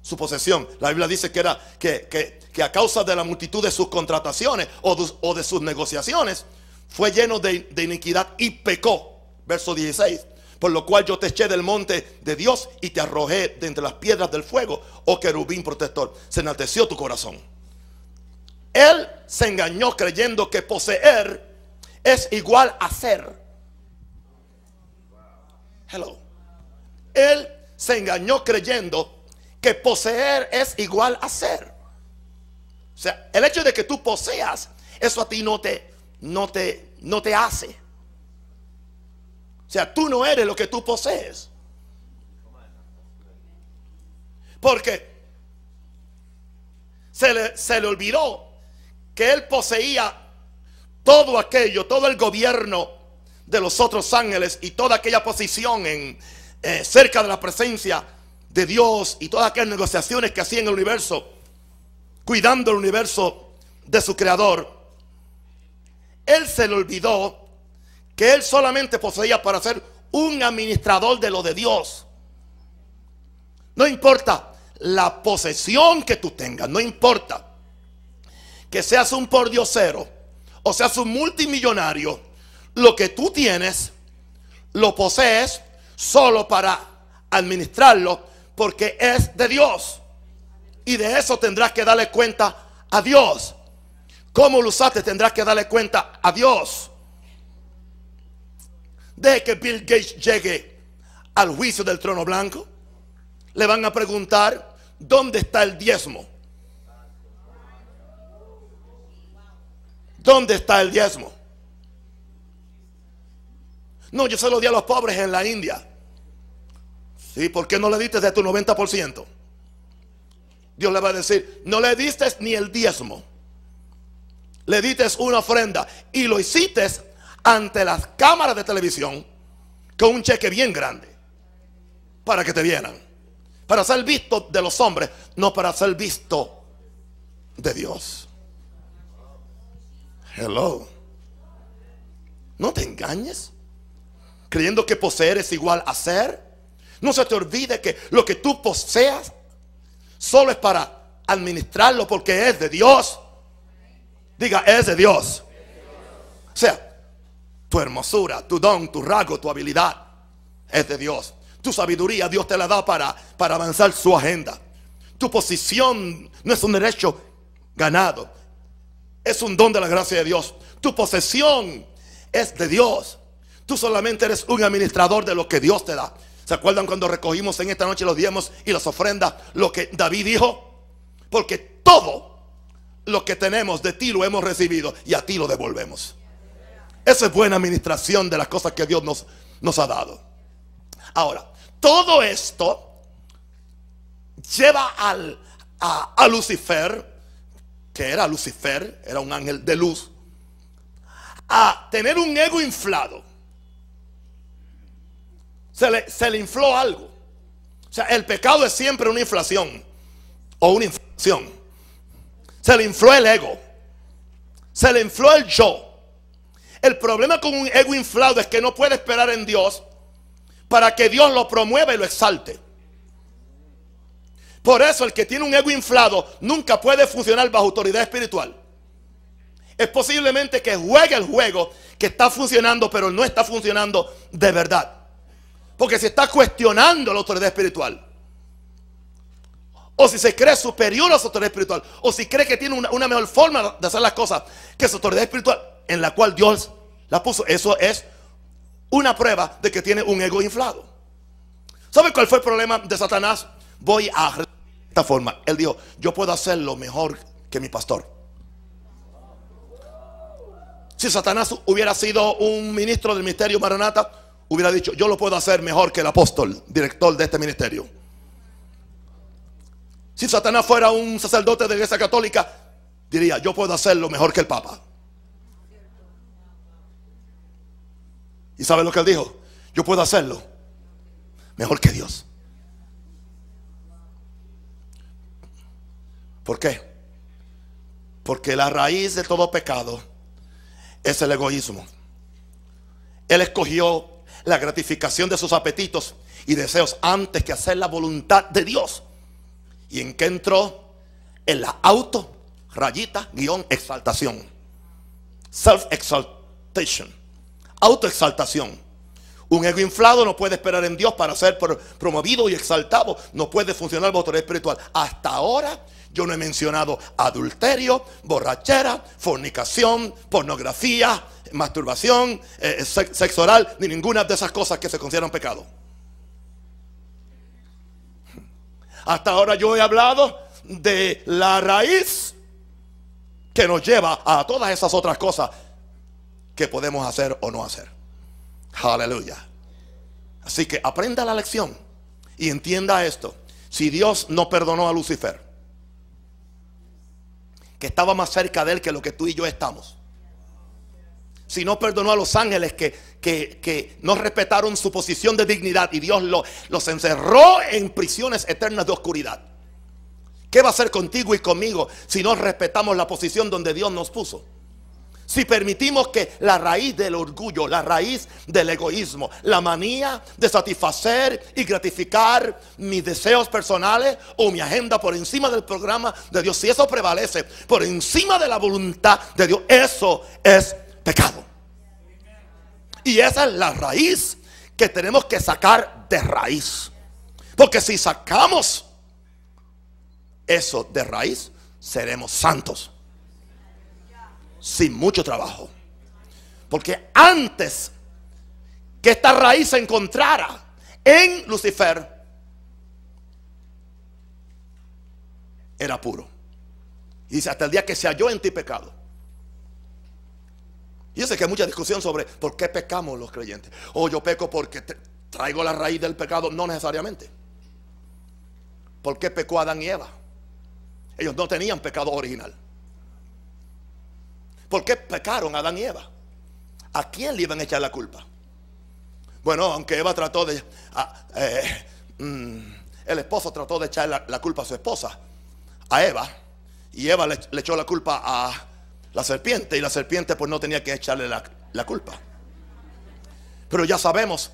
Su posesión. La Biblia dice que era que, a causa de la multitud de sus contrataciones o de, sus negociaciones, fue lleno de, de iniquidad y pecó. Verso 16 por lo cual yo te eché del monte de Dios y te arrojé de entre las piedras del fuego, oh querubín protector. Se enalteció tu corazón. Él se engañó creyendo que poseer es igual a ser. Hello. Él se engañó creyendo que poseer es igual a ser. O sea, el hecho de que tú poseas, eso a ti no te, no te, no te hace. O sea, tú no eres lo que tú posees. Porque se le, se le olvidó que él poseía todo aquello, todo el gobierno de los otros ángeles y toda aquella posición en, eh, cerca de la presencia de Dios y todas aquellas negociaciones que hacía en el universo, cuidando el universo de su creador, él se le olvidó que él solamente poseía para ser un administrador de lo de Dios. No importa la posesión que tú tengas, no importa que seas un pordiosero o seas un multimillonario, lo que tú tienes lo posees solo para administrarlo porque es de Dios. Y de eso tendrás que darle cuenta a Dios. ¿Cómo lo usaste? Tendrás que darle cuenta a Dios. De que Bill Gates llegue al juicio del trono blanco, le van a preguntar, ¿dónde está el diezmo? ¿Dónde está el diezmo? No, yo se lo di a los pobres en la India. Sí, ¿por qué no le diste de tu 90%? Dios le va a decir, no le diste ni el diezmo. Le diste una ofrenda y lo hiciste ante las cámaras de televisión con un cheque bien grande para que te vieran para ser visto de los hombres, no para ser visto de Dios. Hello. No te engañes creyendo que poseer es igual a ser. No se te olvide que lo que tú poseas solo es para administrarlo porque es de Dios. Diga, es de Dios. O sea, tu hermosura, tu don, tu rasgo, tu habilidad es de Dios. Tu sabiduría Dios te la da para, para avanzar su agenda. Tu posición no es un derecho ganado. Es un don de la gracia de Dios. Tu posesión es de Dios. Tú solamente eres un administrador de lo que Dios te da. ¿Se acuerdan cuando recogimos en esta noche los diezmos y las ofrendas? Lo que David dijo. Porque todo lo que tenemos de ti lo hemos recibido y a ti lo devolvemos. Esa es buena administración de las cosas que Dios nos, nos ha dado. Ahora, todo esto lleva al, a, Lucifer, que era Lucifer, era un ángel de luz, a tener un ego inflado. Se le, infló algo. O sea, el pecado es siempre una inflación o una inflación. Se le infló el ego. Se le infló el yo. El problema con un ego inflado es que no puede esperar en Dios para que Dios lo promueva y lo exalte. Por eso el que tiene un ego inflado nunca puede funcionar bajo autoridad espiritual. Es posiblemente que juegue el juego que está funcionando, pero no está funcionando de verdad. Porque se está cuestionando la autoridad espiritual. O si se cree superior a su autoridad espiritual. O si cree que tiene una, una mejor forma de hacer las cosas que su autoridad espiritual en la cual Dios la puso. Eso es una prueba de que tiene un ego inflado. ¿Sabe cuál fue el problema de Satanás? Voy a de esta forma. Él dijo, yo puedo hacerlo mejor que mi pastor. Si Satanás hubiera sido un ministro del ministerio Maranata, hubiera dicho, yo lo puedo hacer mejor que el apóstol, director de este ministerio. Si Satanás fuera un sacerdote de la iglesia católica, diría, yo puedo hacerlo mejor que el papa. ¿Y sabe lo que él dijo? Yo puedo hacerlo mejor que Dios. ¿Por qué? Porque la raíz de todo pecado es el egoísmo. Él escogió la gratificación de sus apetitos y deseos antes que hacer la voluntad de Dios. ¿Y en qué entró? En la auto, rayita, guion, exaltación. Self-exaltation autoexaltación. Un ego inflado no puede esperar en Dios para ser promovido y exaltado. No puede funcionar bajo autoridad espiritual. Hasta ahora yo no he mencionado adulterio, borrachera, fornicación, pornografía, masturbación, eh, eh sexo oral, ni ninguna de esas cosas que se consideran pecado. Hasta ahora yo he hablado de la raíz que nos lleva a todas esas otras cosas que podemos hacer o no hacer. Aleluya. Así que aprenda la lección y entienda esto. Si Dios no perdonó a Lucifer, que estaba más cerca de él que lo que tú y yo estamos, si no perdonó a los ángeles que, que, no respetaron su posición de dignidad y Dios los encerró en prisiones eternas de oscuridad. ¿Qué va a hacer contigo y conmigo si no respetamos la posición donde Dios nos puso? Si permitimos que la raíz del orgullo, la raíz del egoísmo, la manía de satisfacer y gratificar mis deseos personales o mi agenda por encima del programa de Dios, si eso prevalece por encima de la voluntad de Dios, eso es pecado. Y esa es la raíz que tenemos que sacar de raíz. Porque si sacamos eso de raíz, seremos santos sin mucho trabajo. Porque antes que esta raíz se encontrara en Lucifer, era puro. Y dice, hasta el día que se halló en ti pecado. Y yo sé que hay mucha discusión sobre por qué pecamos los creyentes. O yo peco porque traigo la raíz del pecado. No necesariamente. ¿Por qué pecó Adán y Eva? Ellos no tenían pecado original. ¿Por qué pecaron Adán y Eva? ¿A quién le iban a echar la culpa? Bueno, aunque Eva trató de... Eh, mm, el esposo trató de echar la, culpa a su esposa, a Eva, y Eva le, echó la culpa a la serpiente, y la serpiente pues no tenía que echarle la, culpa. Pero ya sabemos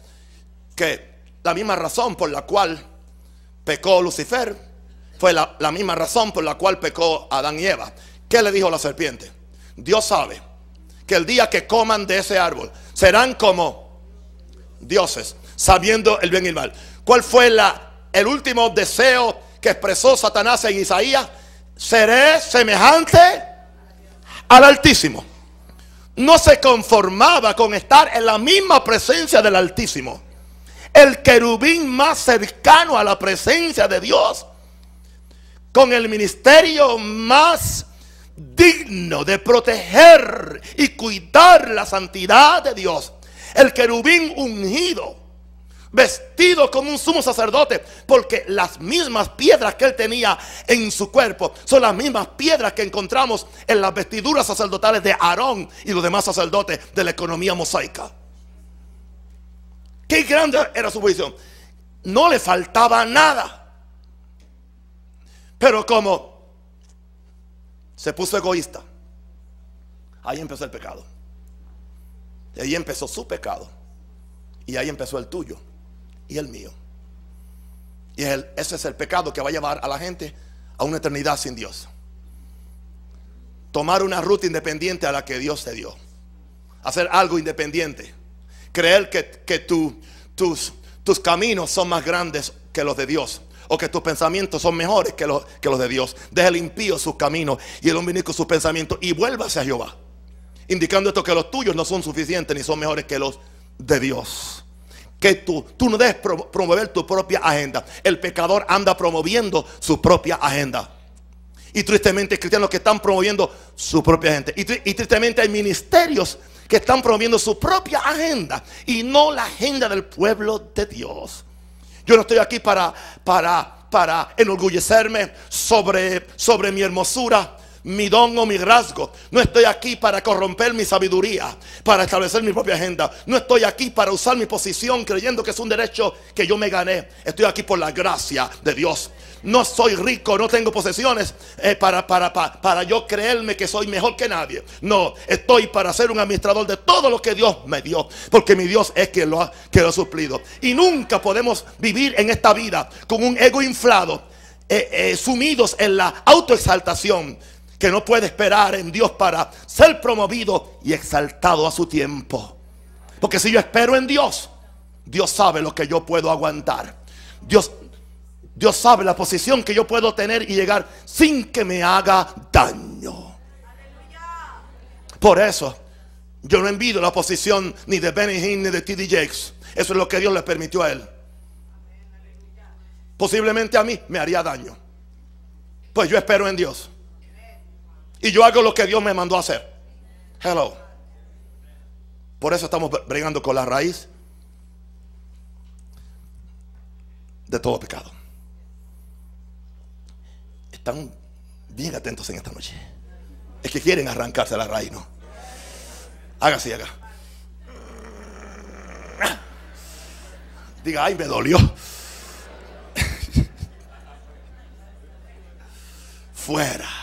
que la misma razón por la cual pecó Lucifer fue la, la misma razón por la cual pecó Adán y Eva. ¿Qué le dijo la serpiente? Dios sabe que el día que coman de ese árbol serán como dioses, sabiendo el bien y el mal. ¿Cuál fue la, el último deseo que expresó Satanás en Isaías? Seré semejante al Altísimo. No se conformaba con estar en la misma presencia del Altísimo. El querubín más cercano a la presencia de Dios. Con el ministerio más digno de proteger y cuidar la santidad de Dios. El querubín ungido, vestido como un sumo sacerdote, porque las mismas piedras que él tenía en su cuerpo son las mismas piedras que encontramos en las vestiduras sacerdotales de Aarón y los demás sacerdotes de la economía mosaica. Qué grande era su posición. No le faltaba nada. Pero como se puso egoísta. Ahí empezó el pecado. Ahí empezó su pecado. Y ahí empezó el tuyo y el mío. Y ese es el pecado que va a llevar a la gente a una eternidad sin Dios. Tomar una ruta independiente a la que Dios te dio. Hacer algo independiente. Creer que, tus, tus caminos son más grandes que los de Dios o que tus pensamientos son mejores que los, que los de Dios. Deja el impío sus caminos y el con sus pensamientos y vuélvase a Jehová. Indicando esto que los tuyos no son suficientes ni son mejores que los de Dios. Que tú, tú no debes promover tu propia agenda. El pecador anda promoviendo su propia agenda. Y tristemente cristianos que están promoviendo su propia agenda. Y, y tristemente hay ministerios que están promoviendo su propia agenda y no la agenda del pueblo de Dios. Yo no estoy aquí para, para, para enorgullecerme sobre, sobre mi hermosura mi don o mi rasgo. No estoy aquí para corromper mi sabiduría, para establecer mi propia agenda. No estoy aquí para usar mi posición creyendo que es un derecho que yo me gané. Estoy aquí por la gracia de Dios. No soy rico, no tengo posesiones eh, para, para, para, para, yo creerme que soy mejor que nadie. No, estoy para ser un administrador de todo lo que Dios me dio. Porque mi Dios es quien lo ha, que lo ha suplido. Y nunca podemos vivir en esta vida con un ego inflado, eh, eh, sumidos en la autoexaltación que no puede esperar en Dios para ser promovido y exaltado a su tiempo. Porque si yo espero en Dios, Dios sabe lo que yo puedo aguantar. Dios, Dios sabe la posición que yo puedo tener y llegar sin que me haga daño. Por eso, yo no envidio la posición ni de Benny Hinn ni de T.D. Jakes. Eso es lo que Dios le permitió a él. posiblemente a mí me haría daño. Pues yo espero en Dios. Y yo hago lo que Dios me mandó a hacer. Hello. Por eso estamos bregando con la raíz de todo pecado. Están bien atentos en esta noche. Es que quieren arrancarse la raíz, ¿no? Así, haga. Diga, ay, me dolió. Fuera.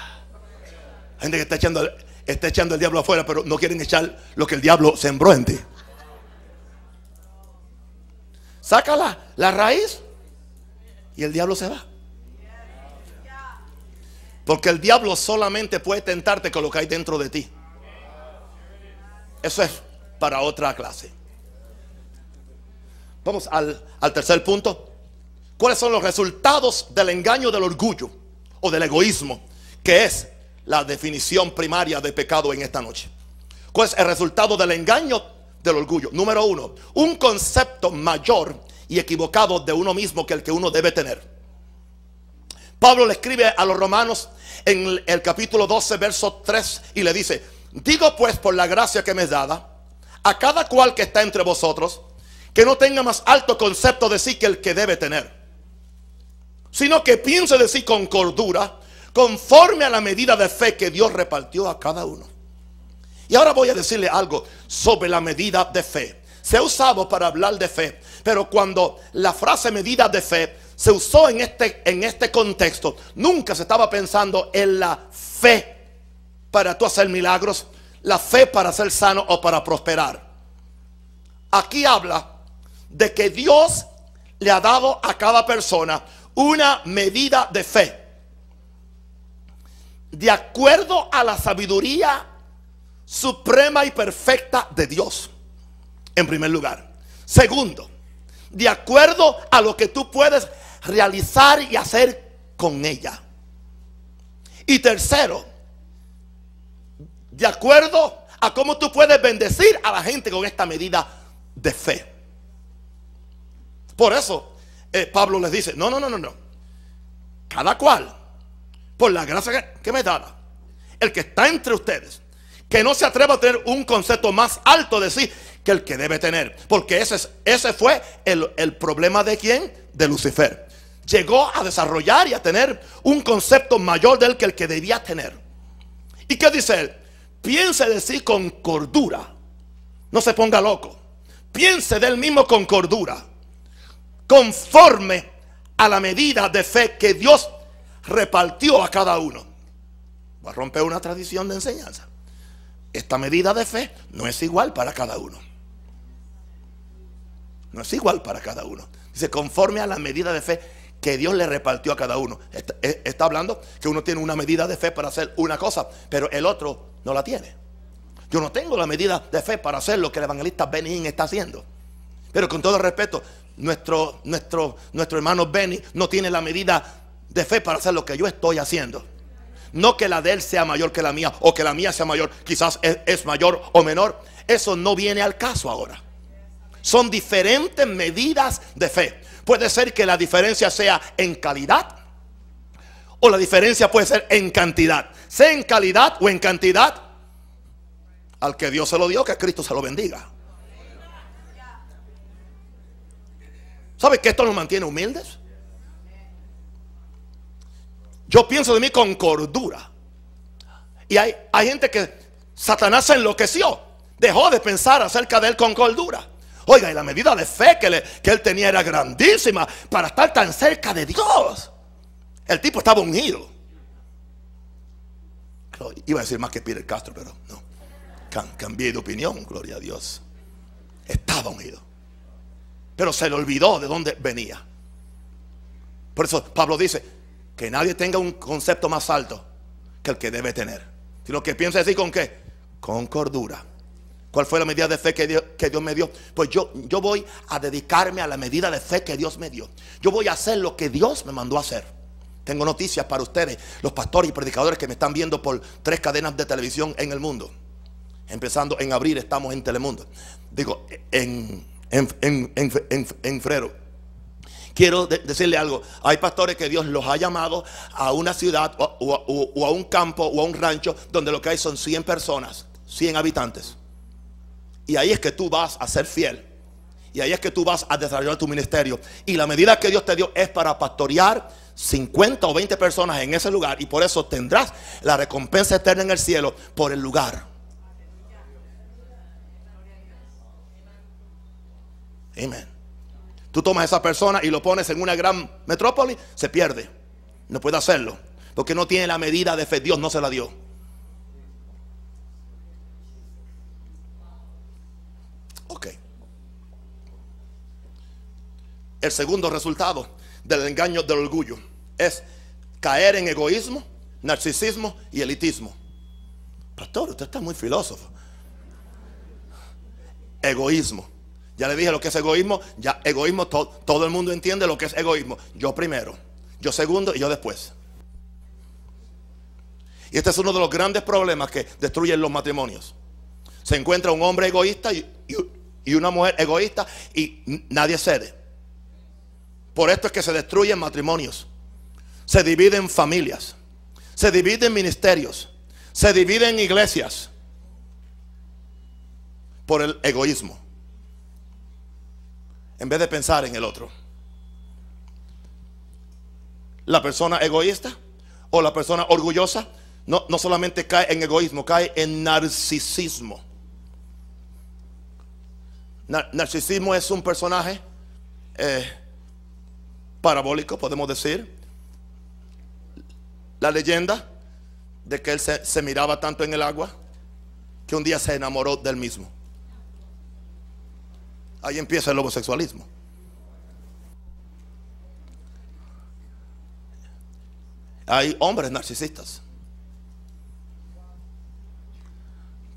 Gente que está echando, está echando el diablo afuera, pero no quieren echar lo que el diablo sembró en ti. Sácala, la raíz y el diablo se va. Porque el diablo solamente puede tentarte con lo que hay dentro de ti. Eso es para otra clase. Vamos al, tercer punto. ¿Cuáles son los resultados del engaño del orgullo o del egoísmo? Que es la definición primaria de pecado en esta noche. ¿Cuál es el resultado del engaño del orgullo? Número uno, un concepto mayor y equivocado de uno mismo que el que uno debe tener. Pablo le escribe a los romanos en el capítulo 12, verso 3 y le dice, digo pues por la gracia que me es dada, a cada cual que está entre vosotros, que no tenga más alto concepto de sí que el que debe tener, sino que piense de sí con cordura, conforme a la medida de fe que Dios repartió a cada uno. Y ahora voy a decirle algo sobre la medida de fe. Se ha usado para hablar de fe, pero cuando la frase medida de fe se usó en este, en este contexto, nunca se estaba pensando en la fe para tú hacer milagros, la fe para ser sano o para prosperar. Aquí habla de que Dios le ha dado a cada persona una medida de fe. De acuerdo a la sabiduría suprema y perfecta de Dios. En primer lugar. Segundo, de acuerdo a lo que tú puedes realizar y hacer con ella. Y tercero, de acuerdo a cómo tú puedes bendecir a la gente con esta medida de fe. Por eso eh, Pablo les dice, no, no, no, no, no. Cada cual, por la gracia que, me da, el que está entre ustedes, que no se atreva a tener un concepto más alto de sí que el que debe tener. Porque ese, ese fue el, el problema de quién? De Lucifer llegó a desarrollar y a tener un concepto mayor del que el que debía tener. ¿Y qué dice él? Piense de sí con cordura. No se ponga loco. Piense de él mismo con cordura. Conforme a la medida de fe que Dios repartió a cada uno. Va a romper una tradición de enseñanza. Esta medida de fe no es igual para cada uno. No es igual para cada uno. Dice, conforme a la medida de fe que Dios le repartió a cada uno. Eh, está, hablando que uno tiene una medida de fe para hacer una cosa, pero el otro no la tiene. Yo no tengo la medida de fe para hacer lo que el evangelista Benny está haciendo. Pero con todo respeto, nuestro, nuestro, nuestro hermano Benny no tiene la medida de fe para hacer lo que yo estoy haciendo. No que la de él sea mayor que la mía o que la mía sea mayor, quizás es mayor o menor. Eso no viene al caso ahora. Son diferentes medidas de fe. Puede ser que la diferencia sea en calidad o la diferencia puede ser en cantidad. Sea en calidad o en cantidad. Al que Dios se lo dio, que Cristo se lo bendiga. ¿Sabe que esto nos mantiene humildes? Yo pienso de mí con cordura. Y hay, hay gente que Satanás se enloqueció. Dejó de pensar acerca de él con cordura. Oiga, y la medida de fe que, que él tenía era grandísima para estar tan cerca de Dios. El tipo estaba ungido. Iba a decir más que Peter Castro, pero no. Cambié de opinión, gloria a Dios. Estaba ungido. Pero se le olvidó de dónde venía. Por eso Pablo dice que nadie tenga un concepto más alto que el que debe tener. Sino que piense así con qué? Con cordura. ¿Cuál fue la medida de fe que Dios, que Dios, me dio? Pues yo, yo voy a dedicarme a la medida de fe que Dios me dio. Yo voy a hacer lo que Dios me mandó a hacer. Tengo noticias para ustedes, los pastores y predicadores que me están viendo por tres cadenas de televisión en el mundo. Empezando en abril estamos en Telemundo. Digo, en, en, en, en, Frero. Quiero de- decirle algo. Hay pastores que Dios los ha llamado a una ciudad o a un campo o a un rancho donde lo que hay son 100 personas, 100 habitantes. Y ahí es que tú vas a ser fiel. Y ahí es que tú vas a desarrollar tu ministerio. Y la medida que Dios te dio es para pastorear 50 o 20 personas en ese lugar. Y por eso tendrás la recompensa eterna en el cielo por el lugar. Amén. Tú tomas a esa persona y lo pones en una gran metrópoli, se pierde. No puede hacerlo. Porque no tiene la medida de fe. Dios no se la dio. Ok. El segundo resultado del engaño del orgullo es caer en egoísmo, narcisismo y elitismo. Pastor, usted está muy filósofo. Egoísmo. Ya le dije lo que es egoísmo. Ya egoísmo, to- todo el mundo entiende lo que es egoísmo. Yo primero, yo segundo y yo después. Y este es uno de los grandes problemas que destruyen los matrimonios. Se encuentra un hombre egoísta y, y- y una mujer egoísta y nadie cede. Por esto es que se destruyen matrimonios. Se dividen familias. Se dividen ministerios. Se dividen iglesias. Por el egoísmo. En vez de pensar en el otro. La persona egoísta o la persona orgullosa no, no solamente cae en egoísmo, cae en narcisismo. Nar- narcisismo es un personaje eh, parabólico, podemos decir. La leyenda de que él se miraba tanto en el agua que un día se enamoró del mismo. Ahí empieza el homosexualismo. Hay hombres narcisistas.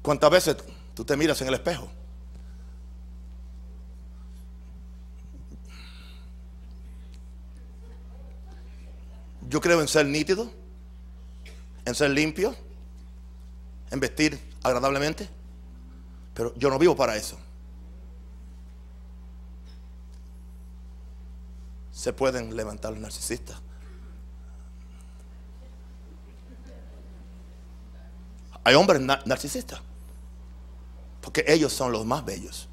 ¿Cuántas veces tú te miras en el espejo? Yo creo en ser nítido, en ser limpio, en vestir agradablemente, pero yo no vivo para eso. Se pueden levantar los narcisistas. Hay hombres na- narcisistas, porque ellos son los más bellos,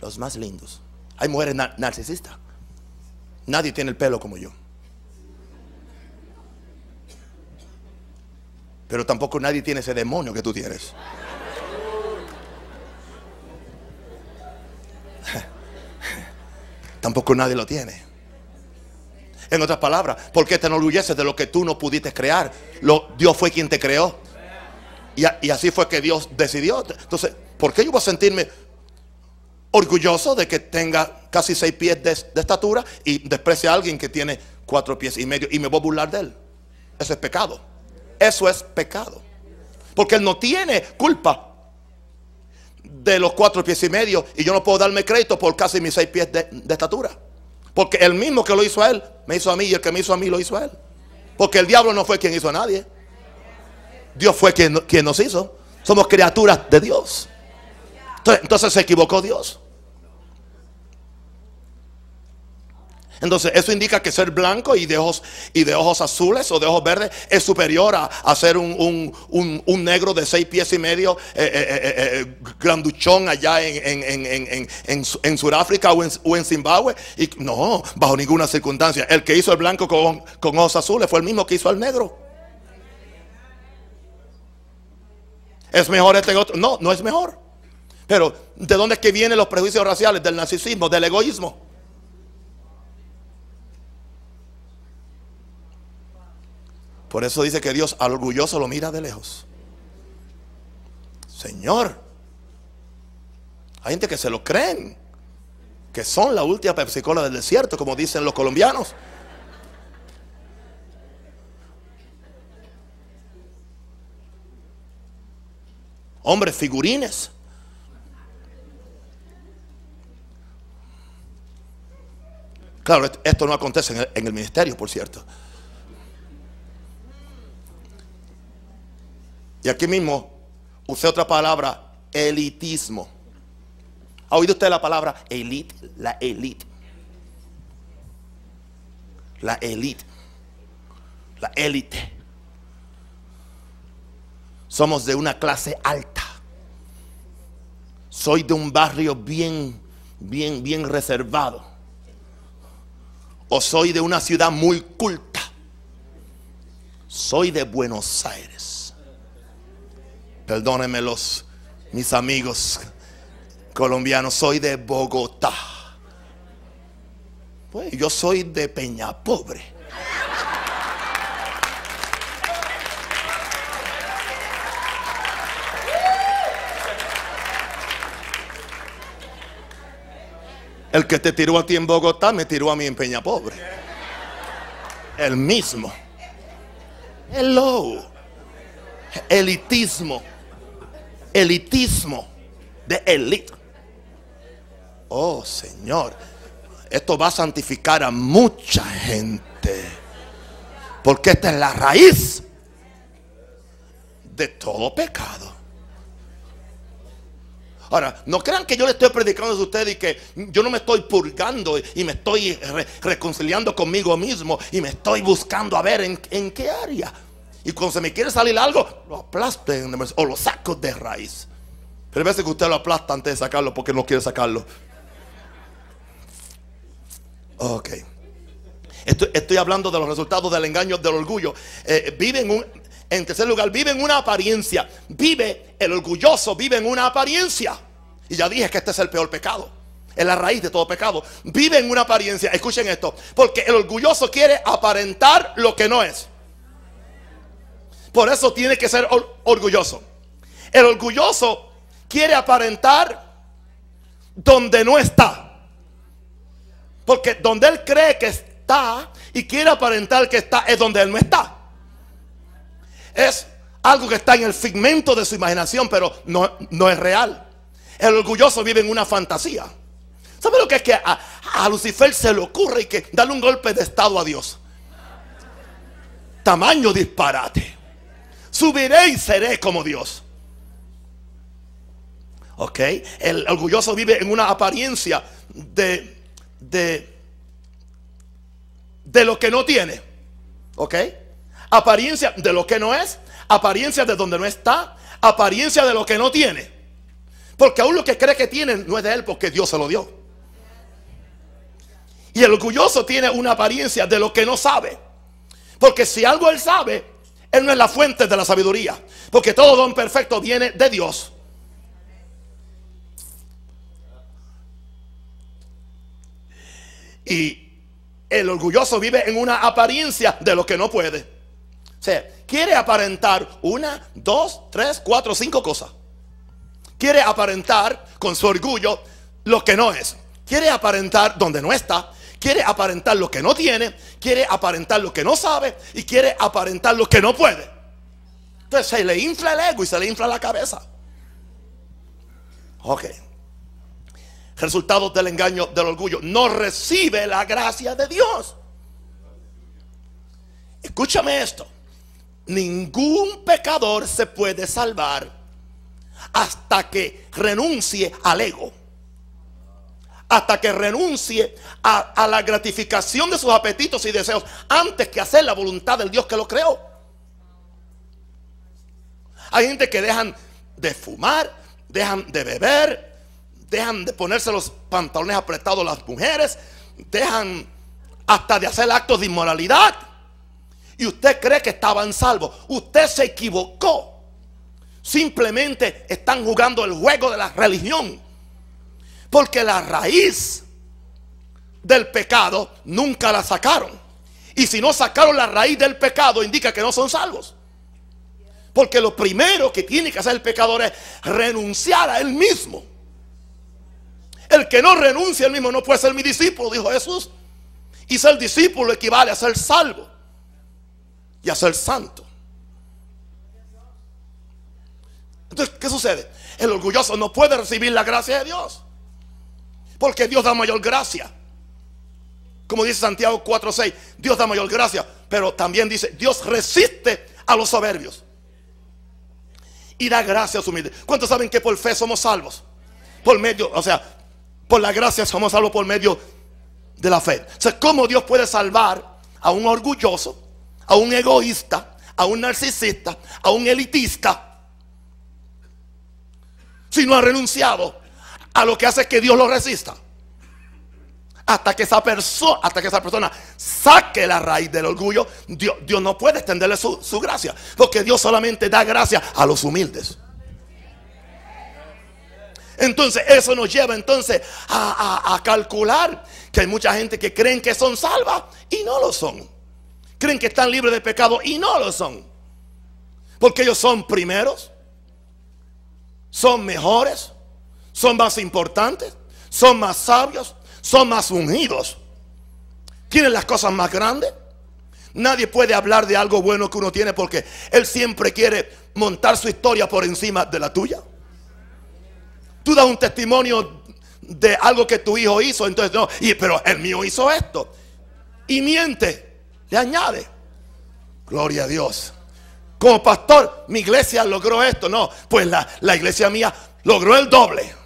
los más lindos. Hay mujeres na- narcisistas. Nadie tiene el pelo como yo. Pero tampoco nadie tiene ese demonio que tú tienes. Tampoco nadie lo tiene. En otras palabras, ¿por qué te enorgulleces de lo que tú no pudiste crear? Dios fue quien te creó. Y, así fue que Dios decidió. Entonces, ¿por qué yo voy a sentirme orgulloso de que tenga casi seis pies de, de estatura y desprecie a alguien que tiene cuatro pies y medio y me voy a burlar de él? Eso es pecado. Eso es pecado. Porque él no tiene culpa de los cuatro pies y medio y yo no puedo darme crédito por casi mis seis pies de, de estatura. Porque el mismo que lo hizo a él, me hizo a mí y el que me hizo a mí lo hizo a él. Porque el diablo no fue quien hizo a nadie. Dios fue quien, nos hizo. Somos criaturas de Dios. Entonces se equivocó Dios. Entonces eso indica que ser blanco y de ojos, y de ojos azules o de ojos verdes es superior a, a ser un, un- un- negro de seis pies y medio, eh, eh, eh, granduchón allá en, en, en, en, en, en Su- en Sudáfrica o en, o en Zimbabue. Y no, bajo ninguna circunstancia. El que hizo el blanco con, con ojos azules fue el mismo que hizo al negro. ¿Es mejor este otro? No, no es mejor. Pero ¿de dónde es que vienen los prejuicios raciales? Del narcisismo, del egoísmo. Por eso dice que Dios al orgulloso lo mira de lejos. Señor, hay gente que se lo creen, que son la última pepsicola del desierto, como dicen los colombianos. Hombres figurines. Claro, est- esto no acontece en el ministerio, por cierto. Y aquí mismo usé otra palabra, elitismo. ¿Ha oído usted la palabra elite? La elite. La élite. La élite. Somos de una clase alta. Soy de un barrio bien, bien, bien reservado. O soy de una ciudad muy culta. Soy de Buenos Aires. Perdónenme los mis amigos colombianos. Soy de Bogotá. Pues yo soy de Peña Pobre. El que te tiró a ti en Bogotá me tiró a mí en Peña Pobre. El mismo. Hello. Elitismo. Elitismo de elite. Oh Señor. Esto va a santificar a mucha gente. Porque esta es la raíz de todo pecado. Ahora, no crean que yo le estoy predicando a ustedes y que yo no me estoy purgando y me estoy reconciliando conmigo mismo y me estoy buscando a ver en, qué área. Y cuando se me quiere salir algo, lo aplasten o lo saco de raíz. Pero hay veces que usted lo aplasta antes de sacarlo porque no quiere sacarlo. Ok. Estoy, hablando de los resultados del engaño, del orgullo. Eh, vive en un, en tercer lugar, vive en una apariencia. Vive, el orgulloso vive en una apariencia. Y ya dije que este es el peor pecado. Es la raíz de todo pecado. Vive en una apariencia. Escuchen esto. Porque el orgulloso quiere aparentar lo que no es. Por eso tiene que ser orgulloso. El orgulloso quiere aparentar donde no está. Porque donde él cree que está y quiere aparentar que está es donde él no está es algo que está en el figmento de su imaginación, pero no, no es real. El orgulloso vive en una fantasía. ¿Sabe lo que es que a, Lucifer se le ocurre y que darle un golpe de estado a Dios? Tamaño disparate. Subiré y seré como Dios. ¿Ok? El orgulloso vive en una apariencia de, de, de lo que no tiene. ¿Ok? Apariencia de lo que no es, apariencia de donde no está, apariencia de lo que no tiene. Porque aún lo que cree que tiene no es de él porque Dios se lo dio. Y el orgulloso tiene una apariencia de lo que no sabe. Porque si algo él sabe, él no es la fuente de la sabiduría. Porque todo don perfecto viene de Dios. Y el orgulloso vive en una apariencia de lo que no puede. O sea, quiere aparentar una, dos, tres, cuatro, cinco cosas. Quiere aparentar con su orgullo lo que no es. Quiere aparentar donde no está. Quiere aparentar lo que no tiene. Quiere aparentar lo que no sabe. Y quiere aparentar lo que no puede. Entonces se le infla el ego y se le infla la cabeza. Ok. Resultados del engaño, del orgullo. No recibe la gracia de Dios. Escúchame esto ningún pecador se puede salvar hasta que renuncie al ego. Hasta que renuncie a, la gratificación de sus apetitos y deseos antes que hacer la voluntad del Dios que lo creó. Hay gente que dejan de fumar, dejan de beber, dejan de ponerse los pantalones apretados las mujeres, dejan hasta de hacer actos de inmoralidad y usted cree que estaban salvos. Usted se equivocó. Simplemente están jugando el juego de la religión. Porque la raíz del pecado nunca la sacaron. Y si no sacaron la raíz del pecado, indica que no son salvos. Porque lo primero que tiene que hacer el pecador es renunciar a él mismo. El que no renuncia a él mismo no puede ser mi discípulo, dijo Jesús. Y ser discípulo equivale a ser salvo y a ser santo. Entonces, ¿qué sucede? El orgulloso no puede recibir la gracia de Dios. Porque Dios da mayor gracia. Como dice Santiago 4:6, Dios da mayor gracia. Pero también dice, Dios resiste a los soberbios. Y da gracia a su humilde. ¿Cuántos saben que por fe somos salvos? Por medio, o sea, por la gracia somos salvos por medio de la fe. O sea, ¿cómo Dios puede salvar a un orgulloso, a un egoísta, a un narcisista, a un elitista, si no ha renunciado a lo que hace que Dios lo resista. Hasta que esa persona, hasta que esa persona saque la raíz del orgullo, Dios, Dios no puede extenderle su, su gracia. Porque Dios solamente da gracia a los humildes. Entonces eso nos lleva entonces a, calcular que hay mucha gente que creen que son salvas y no lo son. Creen que están libres de pecado y no lo son. Porque ellos son primeros, son mejores, son más importantes, son más sabios, son más ungidos. Tienen las cosas más grandes. Nadie puede hablar de algo bueno que uno tiene porque él siempre quiere montar su historia por encima de la tuya. Tú das un testimonio de algo que tu hijo hizo, entonces no, y, pero el mío hizo esto. Y miente, le añade. Gloria a Dios. Como pastor, mi iglesia logró esto. No, pues la, la iglesia mía logró el doble.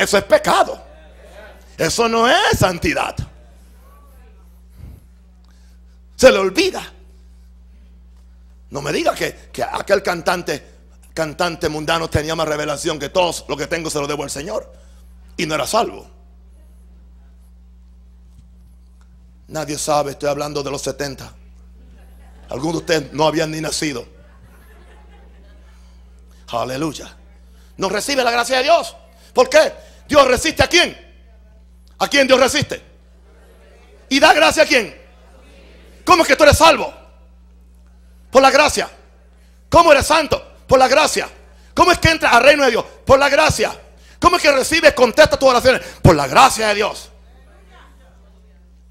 Eso es pecado. Eso no es santidad. Se le olvida. No me diga que, que aquel cantante cantante mundano tenía más revelación que todos. Lo que tengo se lo debo al Señor. Y no era salvo. Nadie sabe, estoy hablando de los 70. Algunos de ustedes no habían ni nacido. Aleluya. No recibe la gracia de Dios. ¿Por qué? Dios resiste a quién? ¿A quién Dios resiste? ¿Y da gracia a quién? ¿Cómo es que tú eres salvo? Por la gracia. ¿Cómo eres santo? Por la gracia. ¿Cómo es que entra al reino de Dios? Por la gracia. ¿Cómo es que recibes, contesta tus oraciones? Por la gracia de Dios.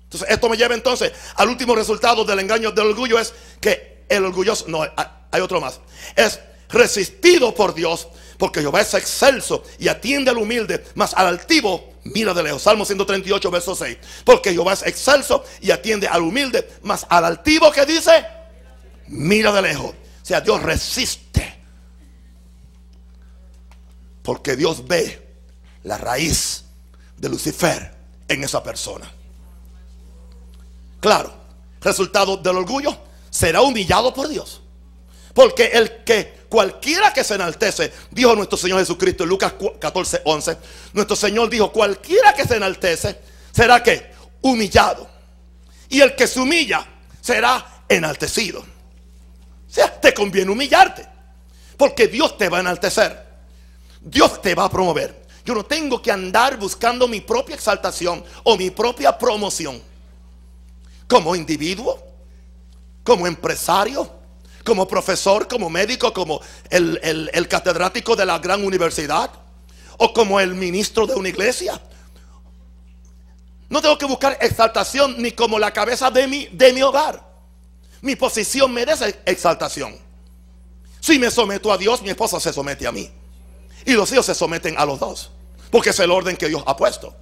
Entonces, esto me lleva entonces al último resultado del engaño del orgullo: es que el orgulloso, no, hay otro más, es resistido por Dios, porque Jehová es excelso y atiende al humilde, más al altivo mira de lejos. Salmo 138, verso 6. Porque Jehová es excelso y atiende al humilde, más al altivo que dice, mira de lejos. O sea, Dios resiste porque Dios ve la raíz de Lucifer en esa persona. Claro, resultado del orgullo será humillado por Dios. Porque el que cualquiera que se enaltece, dijo nuestro Señor Jesucristo en Lucas 14, 11, nuestro Señor dijo, cualquiera que se enaltece será que humillado. Y el que se humilla será enaltecido. O sea, te conviene humillarte. Porque Dios te va a enaltecer. Dios te va a promover. Yo no tengo que andar buscando mi propia exaltación o mi propia promoción. Como individuo, como empresario, como profesor, como médico, como el, catedrático de la gran universidad o como el ministro de una iglesia. No tengo que buscar exaltación ni como la cabeza de mi, de mi hogar. Mi posición merece exaltación. Si me someto a Dios, mi esposa se somete a mí. Y los hijos se someten a los dos. Porque es el orden que Dios ha puesto.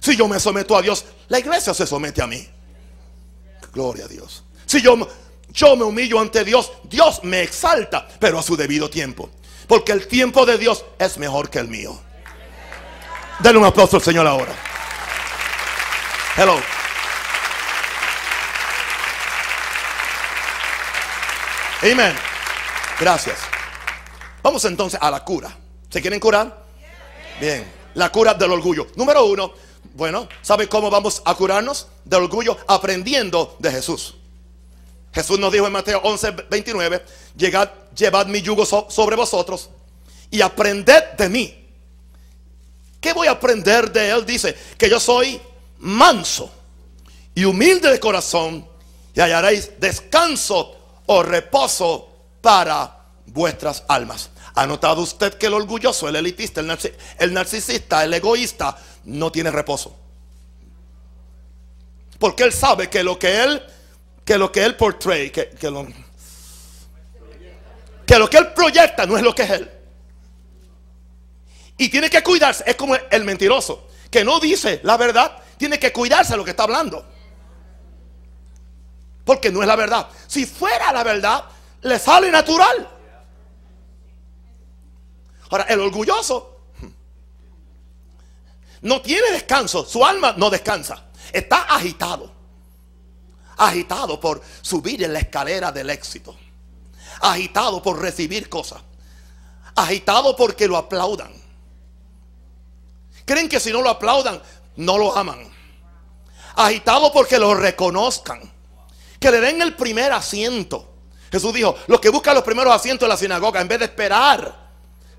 Si yo me someto a Dios, la iglesia se somete a mí. Gloria a Dios. Si yo, yo me humillo ante Dios, Dios me exalta, pero a su debido tiempo. Porque el tiempo de Dios es mejor que el mío. Denle un aplauso al Señor ahora. Hello. Amén. Gracias. Vamos entonces a la cura. ¿Se quieren curar? Bien, la cura del orgullo. Número uno, bueno, ¿sabe cómo vamos a curarnos del orgullo? Aprendiendo de Jesús. Jesús nos dijo en Mateo 11, 29, Llegad, llevad mi yugo sobre vosotros y aprended de mí. ¿Qué voy a aprender de él? Dice que yo soy manso y humilde de corazón y hallaréis descanso o reposo para vuestras almas. ¿Ha notado usted que el orgulloso, el elitista, el, narcisista, el egoísta, no tiene reposo? Porque él sabe que lo que él, que lo que él portray, que, lo, que lo que él proyecta no es lo que es él. Y tiene que cuidarse, es como el mentiroso, que no dice la verdad, tiene que cuidarse de lo que está hablando. Porque no es la verdad. Si fuera la verdad, le sale natural. Ahora, el orgulloso no tiene descanso, su alma no descansa, está agitado. Agitado por subir en la escalera del éxito, agitado por recibir cosas, agitado porque lo aplaudan. Creen que si no lo aplaudan, no lo aman. Agitado porque lo reconozcan. Que le den el primer asiento. Jesús dijo, los que buscan los primeros asientos en la sinagoga, en vez de esperar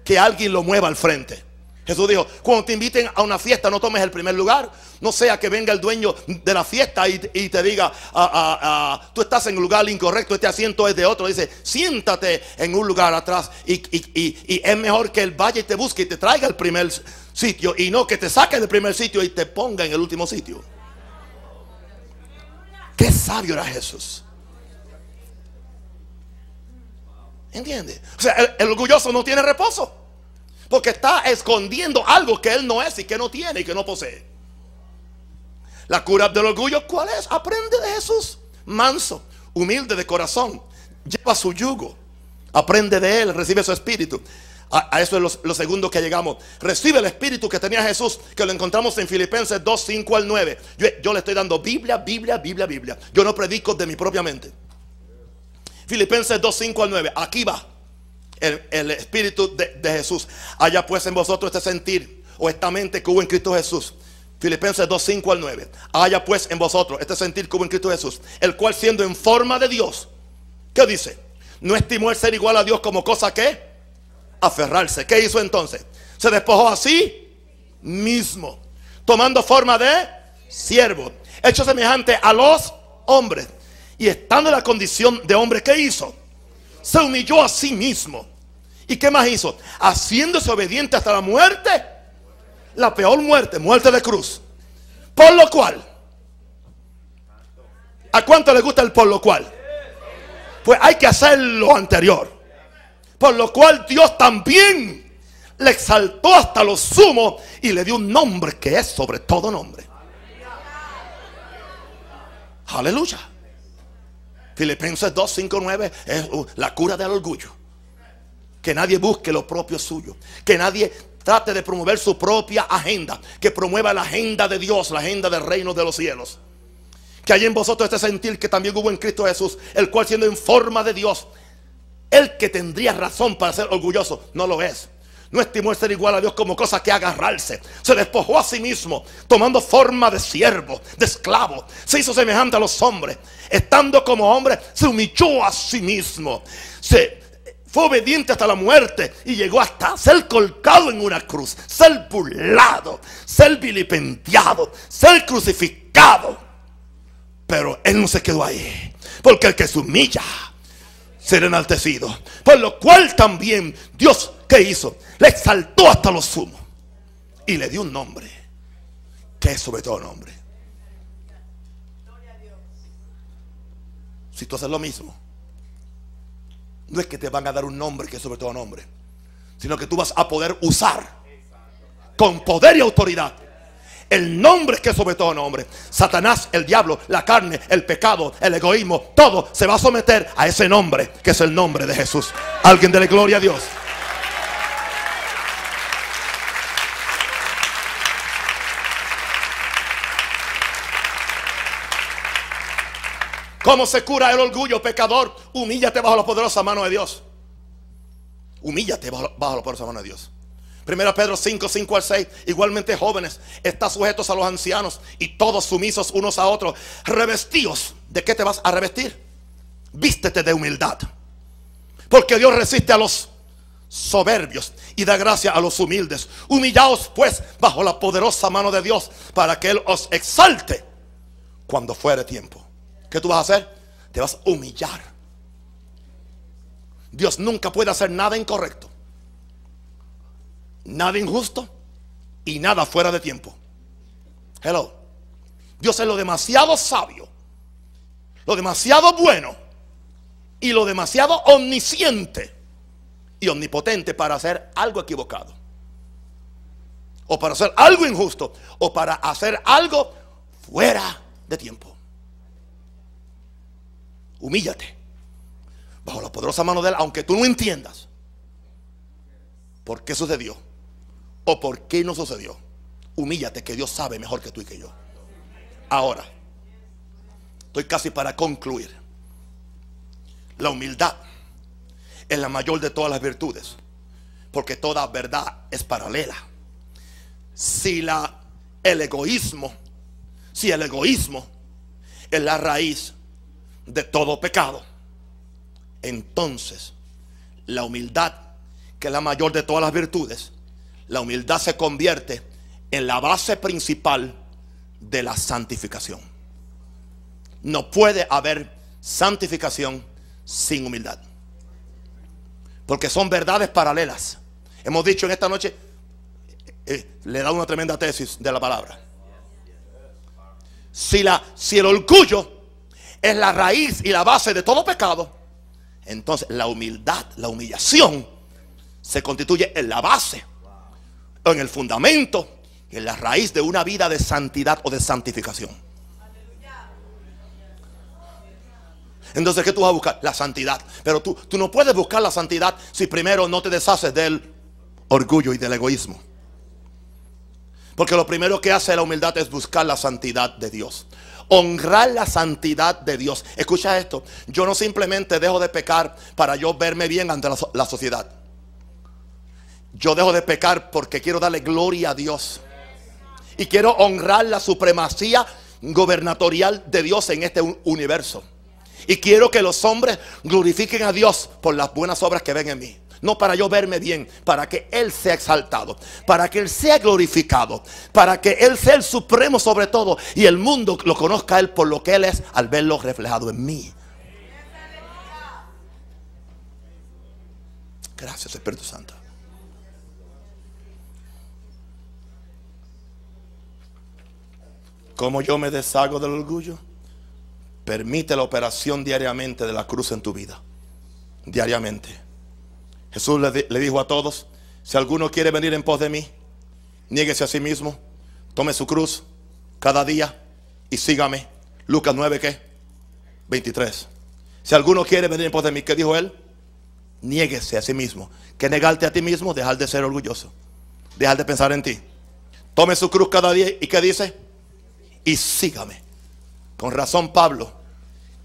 que alguien lo mueva al frente. Jesús dijo, cuando te inviten a una fiesta no tomes el primer lugar. No sea que venga el dueño de la fiesta y, te diga, ah, ah, ah, tú estás en un lugar incorrecto, este asiento es de otro. Dice, siéntate en un lugar atrás y, es mejor que él vaya y te busque y te traiga el primer sitio y no que te saque del primer sitio y te ponga en el último sitio. Qué sabio era Jesús. ¿Entiende? O sea, el, orgulloso no tiene reposo. Porque está escondiendo algo que él no es y que no tiene y que no posee. La cura del orgullo, ¿cuál es? Aprende de Jesús. Manso, humilde de corazón. Lleva su yugo. Aprende de él, recibe su espíritu. A, eso es lo, segundo que llegamos. Recibe el espíritu que tenía Jesús, que lo encontramos en Filipenses 2, 5 al 9. Yo, le estoy dando Biblia, Biblia, Biblia, Biblia. Yo no predico de mi propia mente. Filipenses 2, 5 al 9. Aquí va el, Espíritu de, Jesús. Haya pues en vosotros este sentir o esta mente que hubo en Cristo Jesús. Filipenses 2, 5 al 9. Haya pues en vosotros este sentir que hubo en Cristo Jesús. El cual siendo en forma de Dios. ¿Qué dice? No estimó el ser igual a Dios como cosa que aferrarse. ¿Qué hizo entonces? Se despojó así mismo. Tomando forma de siervo. Hecho semejante a los hombres y estando en la condición de hombre, ¿qué hizo? Se humilló a sí mismo. ¿Y qué más hizo? Haciéndose obediente hasta la muerte. La peor muerte, muerte de cruz. Por lo cual, ¿a cuánto le gusta el por lo cual? Pues hay que hacer lo anterior. Por lo cual Dios también le exaltó hasta lo sumo y le dio un nombre que es sobre todo nombre. Aleluya. Filipenses 2, 5, 9 es uh, la cura del orgullo. Que nadie busque lo propio suyo. Que nadie trate de promover su propia agenda. Que promueva la agenda de Dios, la agenda del reino de los cielos. Que hay en vosotros este sentir que también hubo en Cristo Jesús, el cual siendo en forma de Dios, el que tendría razón para ser orgulloso, no lo es. No estimó ser igual a Dios como cosa que agarrarse. Se despojó a sí mismo, tomando forma de siervo, de esclavo. Se hizo semejante a los hombres. Estando como hombre, se humilló a sí mismo. Se fue obediente hasta la muerte y llegó hasta ser colgado en una cruz, ser burlado, ser vilipendiado, ser crucificado. Pero él no se quedó ahí. Porque el que se humilla será enaltecido. Por lo cual también Dios, ¿qué hizo? Le exaltó hasta lo sumo. Y le dio un nombre. Que es sobre todo nombre. Si tú haces lo mismo, no es que te van a dar un nombre que es sobre todo nombre, sino que tú vas a poder usar con poder y autoridad el nombre que sobre todo nombre. Satanás, el diablo, la carne, el pecado, el egoísmo, todo se va a someter a ese nombre que es el nombre de Jesús. Alguien de la gloria a Dios. ¿Cómo se cura el orgullo, pecador? Humíllate bajo la poderosa mano de Dios. Humíllate bajo, la poderosa mano de Dios. Primero Pedro 5, 5 al 6. Igualmente jóvenes, está sujetos a los ancianos y todos sumisos unos a otros. Revestidos. ¿De qué te vas a revestir? Vístete de humildad. Porque Dios resiste a los soberbios y da gracia a los humildes. Humillaos pues bajo la poderosa mano de Dios para que Él os exalte cuando fuere tiempo. ¿Qué tú vas a hacer? Te vas a humillar. Dios nunca puede hacer nada incorrecto, nada injusto y nada fuera de tiempo. Hello. Dios es lo demasiado sabio, lo demasiado bueno y lo demasiado omnisciente y omnipotente para hacer algo equivocado. O para hacer algo injusto. O para hacer algo fuera de tiempo humíllate bajo la poderosa mano de Él, aunque tú no entiendas por qué sucedió o por qué no sucedió. Humíllate que Dios sabe mejor que tú y que yo. Ahora, Estoy casi para concluir. La humildad es la mayor de todas las virtudes, porque toda verdad es paralela. Si la, el egoísmo, si el egoísmo es la raíz de todo pecado, entonces la humildad, que es la mayor de todas las virtudes, la humildad se convierte en la base principal de la santificación. No puede haber santificación sin humildad. Porque son verdades paralelas. Hemos dicho en esta noche, eh, le da una tremenda tesis de la palabra. Si, la, si el orgullo es la raíz y la base de todo pecado, entonces la humildad, la humillación, se constituye en la base, en el fundamento, en la raíz de una vida de santidad o de santificación. Entonces, ¿qué tú vas a buscar? La santidad. Pero tú, tú no puedes buscar la santidad si primero no te deshaces del orgullo y del egoísmo. Porque lo primero que hace la humildad es buscar la santidad de Dios. Honrar la santidad de Dios. Escucha esto. Yo no simplemente dejo de pecar para yo verme bien ante la sociedad. Yo dejo de pecar porque quiero darle gloria a Dios. Y quiero honrar la supremacía gobernatorial de Dios en este universo. Y quiero que los hombres glorifiquen a Dios por las buenas obras que ven en mí. No para yo verme bien, para que Él sea exaltado, para que Él sea glorificado, para que Él sea el supremo sobre todo y el mundo lo conozca a Él por lo que Él es al verlo reflejado en mí. Gracias Espíritu Santo. ¿Cómo yo me deshago del orgullo? Permite la operación diariamente de la cruz en tu vida. Diariamente. Jesús le, dijo a todos, si alguno quiere venir en pos de mí, niéguese a sí mismo, tome su cruz cada día y sígame. Lucas 9, ¿qué? 23. Si alguno quiere venir en pos de mí, ¿qué dijo él? Niéguese a sí mismo. Que negarte a ti mismo, dejar de ser orgulloso. Dejar de pensar en ti. Tome su cruz cada día y ¿qué dice? Y sígame. Con razón Pablo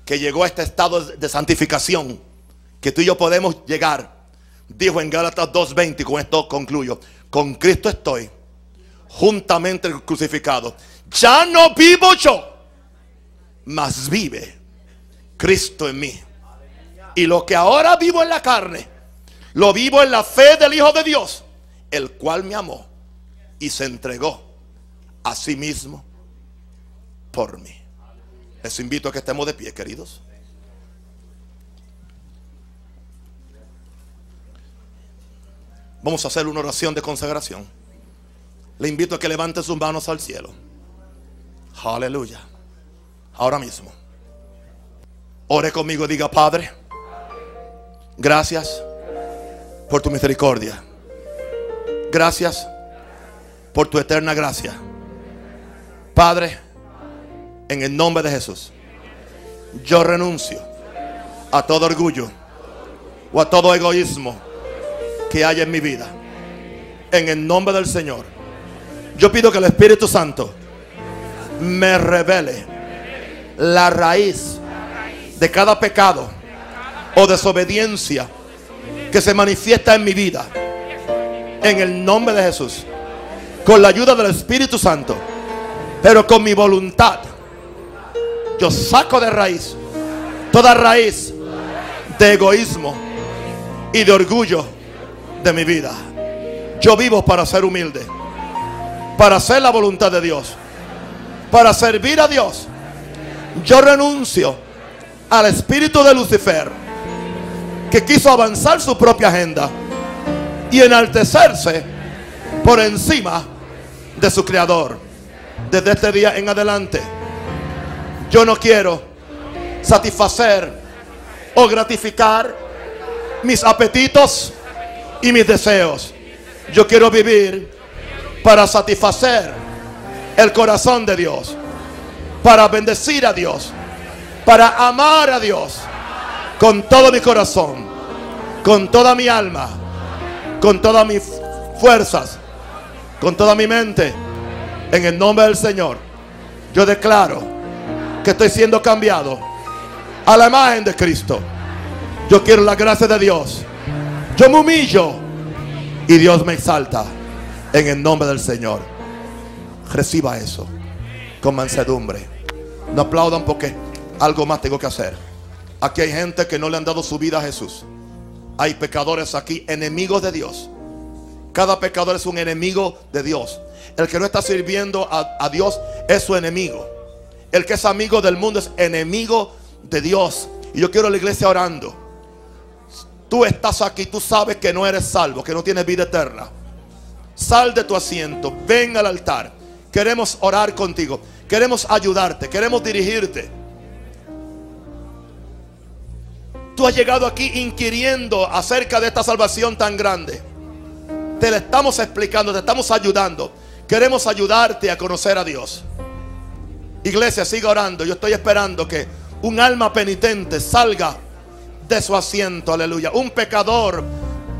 que llegó a este estado de santificación que tú y yo podemos llegar. Dijo en Gálatas 2.20, y con esto concluyo, con Cristo estoy juntamente crucificado. Ya no vivo yo, mas vive Cristo en mí. Y lo que ahora vivo en la carne, lo vivo en la fe del Hijo de Dios, el cual me amó y se entregó a sí mismo por mí. Les invito a que estemos de pie, queridos. Vamos a hacer una oración de consagración. Le invito a que levante sus manos al cielo. Aleluya. Ahora mismo. Ore conmigo, diga Padre. Gracias por tu misericordia. Gracias por tu eterna gracia. Padre en el nombre de Jesús. Yo renuncio a todo orgullo o a todo egoísmo que haya en mi vida. En el nombre del Señor. Yo pido que el Espíritu Santo me revele la raíz de cada pecado o desobediencia que se manifiesta en mi vida. En el nombre de Jesús. Con la ayuda del Espíritu Santo. Pero con mi voluntad yo saco de raíz toda raíz de egoísmo y de orgullo de mi vida. Yo vivo para ser humilde, para hacer la voluntad de Dios, para servir a Dios. Yo renuncio al espíritu de Lucifer que quiso avanzar su propia agenda y enaltecerse por encima de su creador. Desde este día en adelante yo no quiero satisfacer o gratificar mis apetitos y mis deseos. Yo quiero vivir para satisfacer el corazón de Dios, para bendecir a Dios, para amar a Dios con todo mi corazón, con toda mi alma, con todas mis fuerzas, con toda mi mente. En el nombre del Señor, yo declaro que estoy siendo cambiado a la imagen de Cristo. Yo quiero la gracia de Dios. Yo me humillo y Dios me exalta en el nombre del Señor. Reciba eso con mansedumbre. No aplaudan porque algo más tengo que hacer. Aquí hay gente que no le han dado su vida a Jesús. Hay pecadores aquí, enemigos de Dios. Cada pecador es un enemigo de Dios. El que no está sirviendo a, a Dios es su enemigo. El que es amigo del mundo es enemigo de Dios. Y yo quiero la iglesia orando. Tú estás aquí, tú sabes que no eres salvo, que no tienes vida eterna. Sal de tu asiento, ven al altar. Queremos orar contigo, queremos ayudarte, queremos dirigirte. Tú has llegado aquí inquiriendo acerca de esta salvación tan grande. Te la estamos explicando, te estamos ayudando. Queremos ayudarte a conocer a Dios. Iglesia, siga orando. Yo estoy esperando que un alma penitente salga de su asiento, aleluya. Un pecador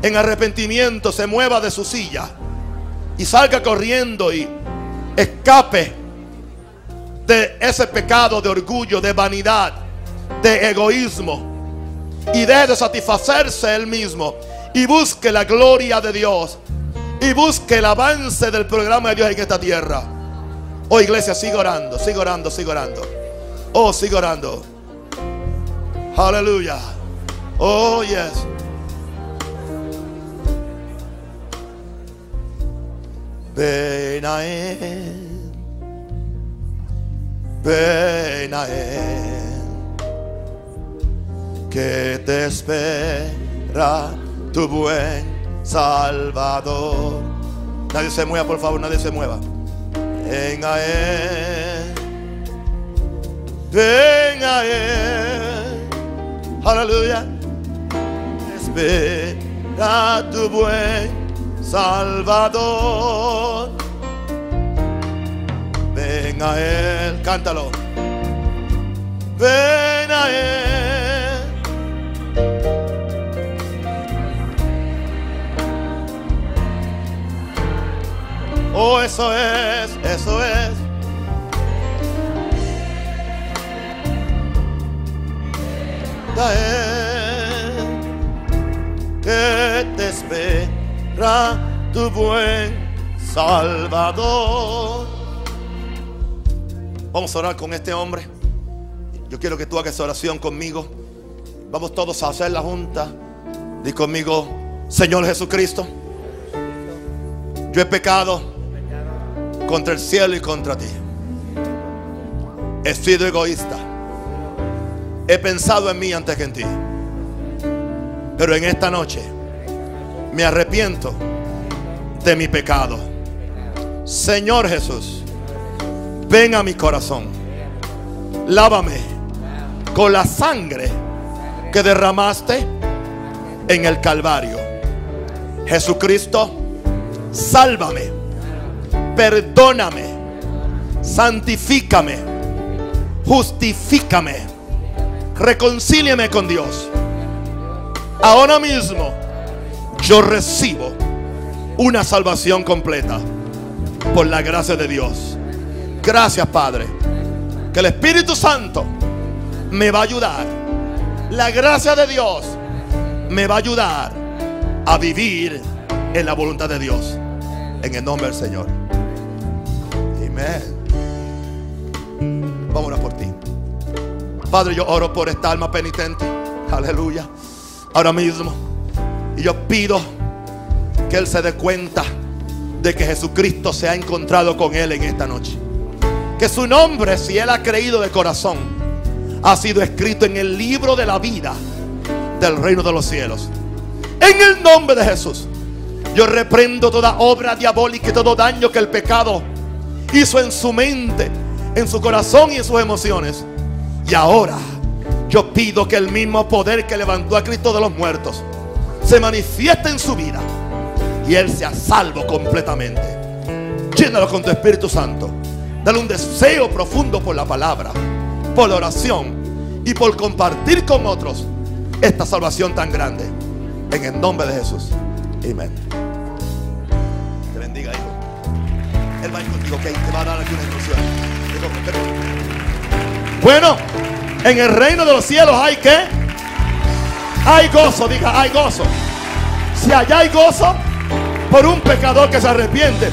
en arrepentimiento se mueva de su silla y salga corriendo y escape de ese pecado de orgullo, de vanidad, de egoísmo y de satisfacerse él mismo y busque la gloria de Dios y busque el avance del programa de Dios en esta tierra. Oh iglesia, sigue orando, sigue orando, sigue orando. Oh, sigue orando. Aleluya. Oh, yes. Ven a él. Ven a él. Que te espera tu buen Salvador. Nadie se mueva, por favor, nadie se mueva. Ven a él. Ven a él. Aleluya. Espera tu buen Salvador. Ven a él. Cántalo. Ven a él. Oh, eso es, eso es. Da que te espera tu buen Salvador. Vamos a orar con este hombre. Yo quiero que tú hagas oración conmigo. Vamos todos a hacer la junta. Di conmigo, Señor Jesucristo, yo he pecado contra el cielo y contra ti. He sido egoísta. He pensado en mí antes que en ti. Pero en esta noche me arrepiento de mi pecado. Señor Jesús, ven a mi corazón. Lávame con la sangre que derramaste en el Calvario. Jesucristo, sálvame, perdóname, santifícame, justifícame, reconcíliame con Dios. Ahora mismo yo recibo una salvación completa por la gracia de Dios. Gracias Padre, que el Espíritu Santo me va a ayudar. La gracia de Dios me va a ayudar a vivir en la voluntad de Dios. En el nombre del Señor. Amén. Orar por ti. Padre, yo oro por esta alma penitente. Aleluya. Ahora mismo. Y yo pido que Él se dé cuenta de que Jesucristo se ha encontrado con Él en esta noche. Que su nombre, si Él ha creído de corazón, ha sido escrito en el libro de la vida del reino de los cielos. En el nombre de Jesús. Yo reprendo toda obra diabólica y todo daño que el pecado hizo en su mente, en su corazón y en sus emociones. Y ahora yo pido que el mismo poder que levantó a Cristo de los muertos se manifieste en su vida y Él sea salvo completamente. Llénalo con tu Espíritu Santo. Dale un deseo profundo por la palabra, por la oración y por compartir con otros esta salvación tan grande. En el nombre de Jesús. Amén. Bueno, en el reino de los cielos hay que. Hay gozo, diga, hay gozo. Si allá hay gozo por un pecador que se arrepiente,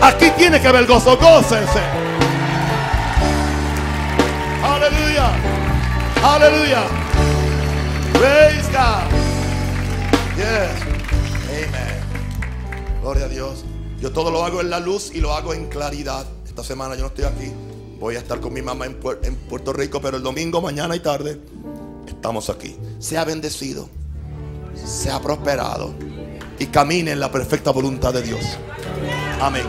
aquí tiene que haber gozo. Gócense. Aleluya. Aleluya. Praise God. Yes. Amen. Gloria a Dios. Yo todo lo hago en la luz y lo hago en claridad. Esta semana yo no estoy aquí. Voy a estar con mi mamá en, Puerto Rico, pero el domingo, mañana y tarde, estamos aquí. Sea bendecido, sea prosperado y camine en la perfecta voluntad de Dios. Amén.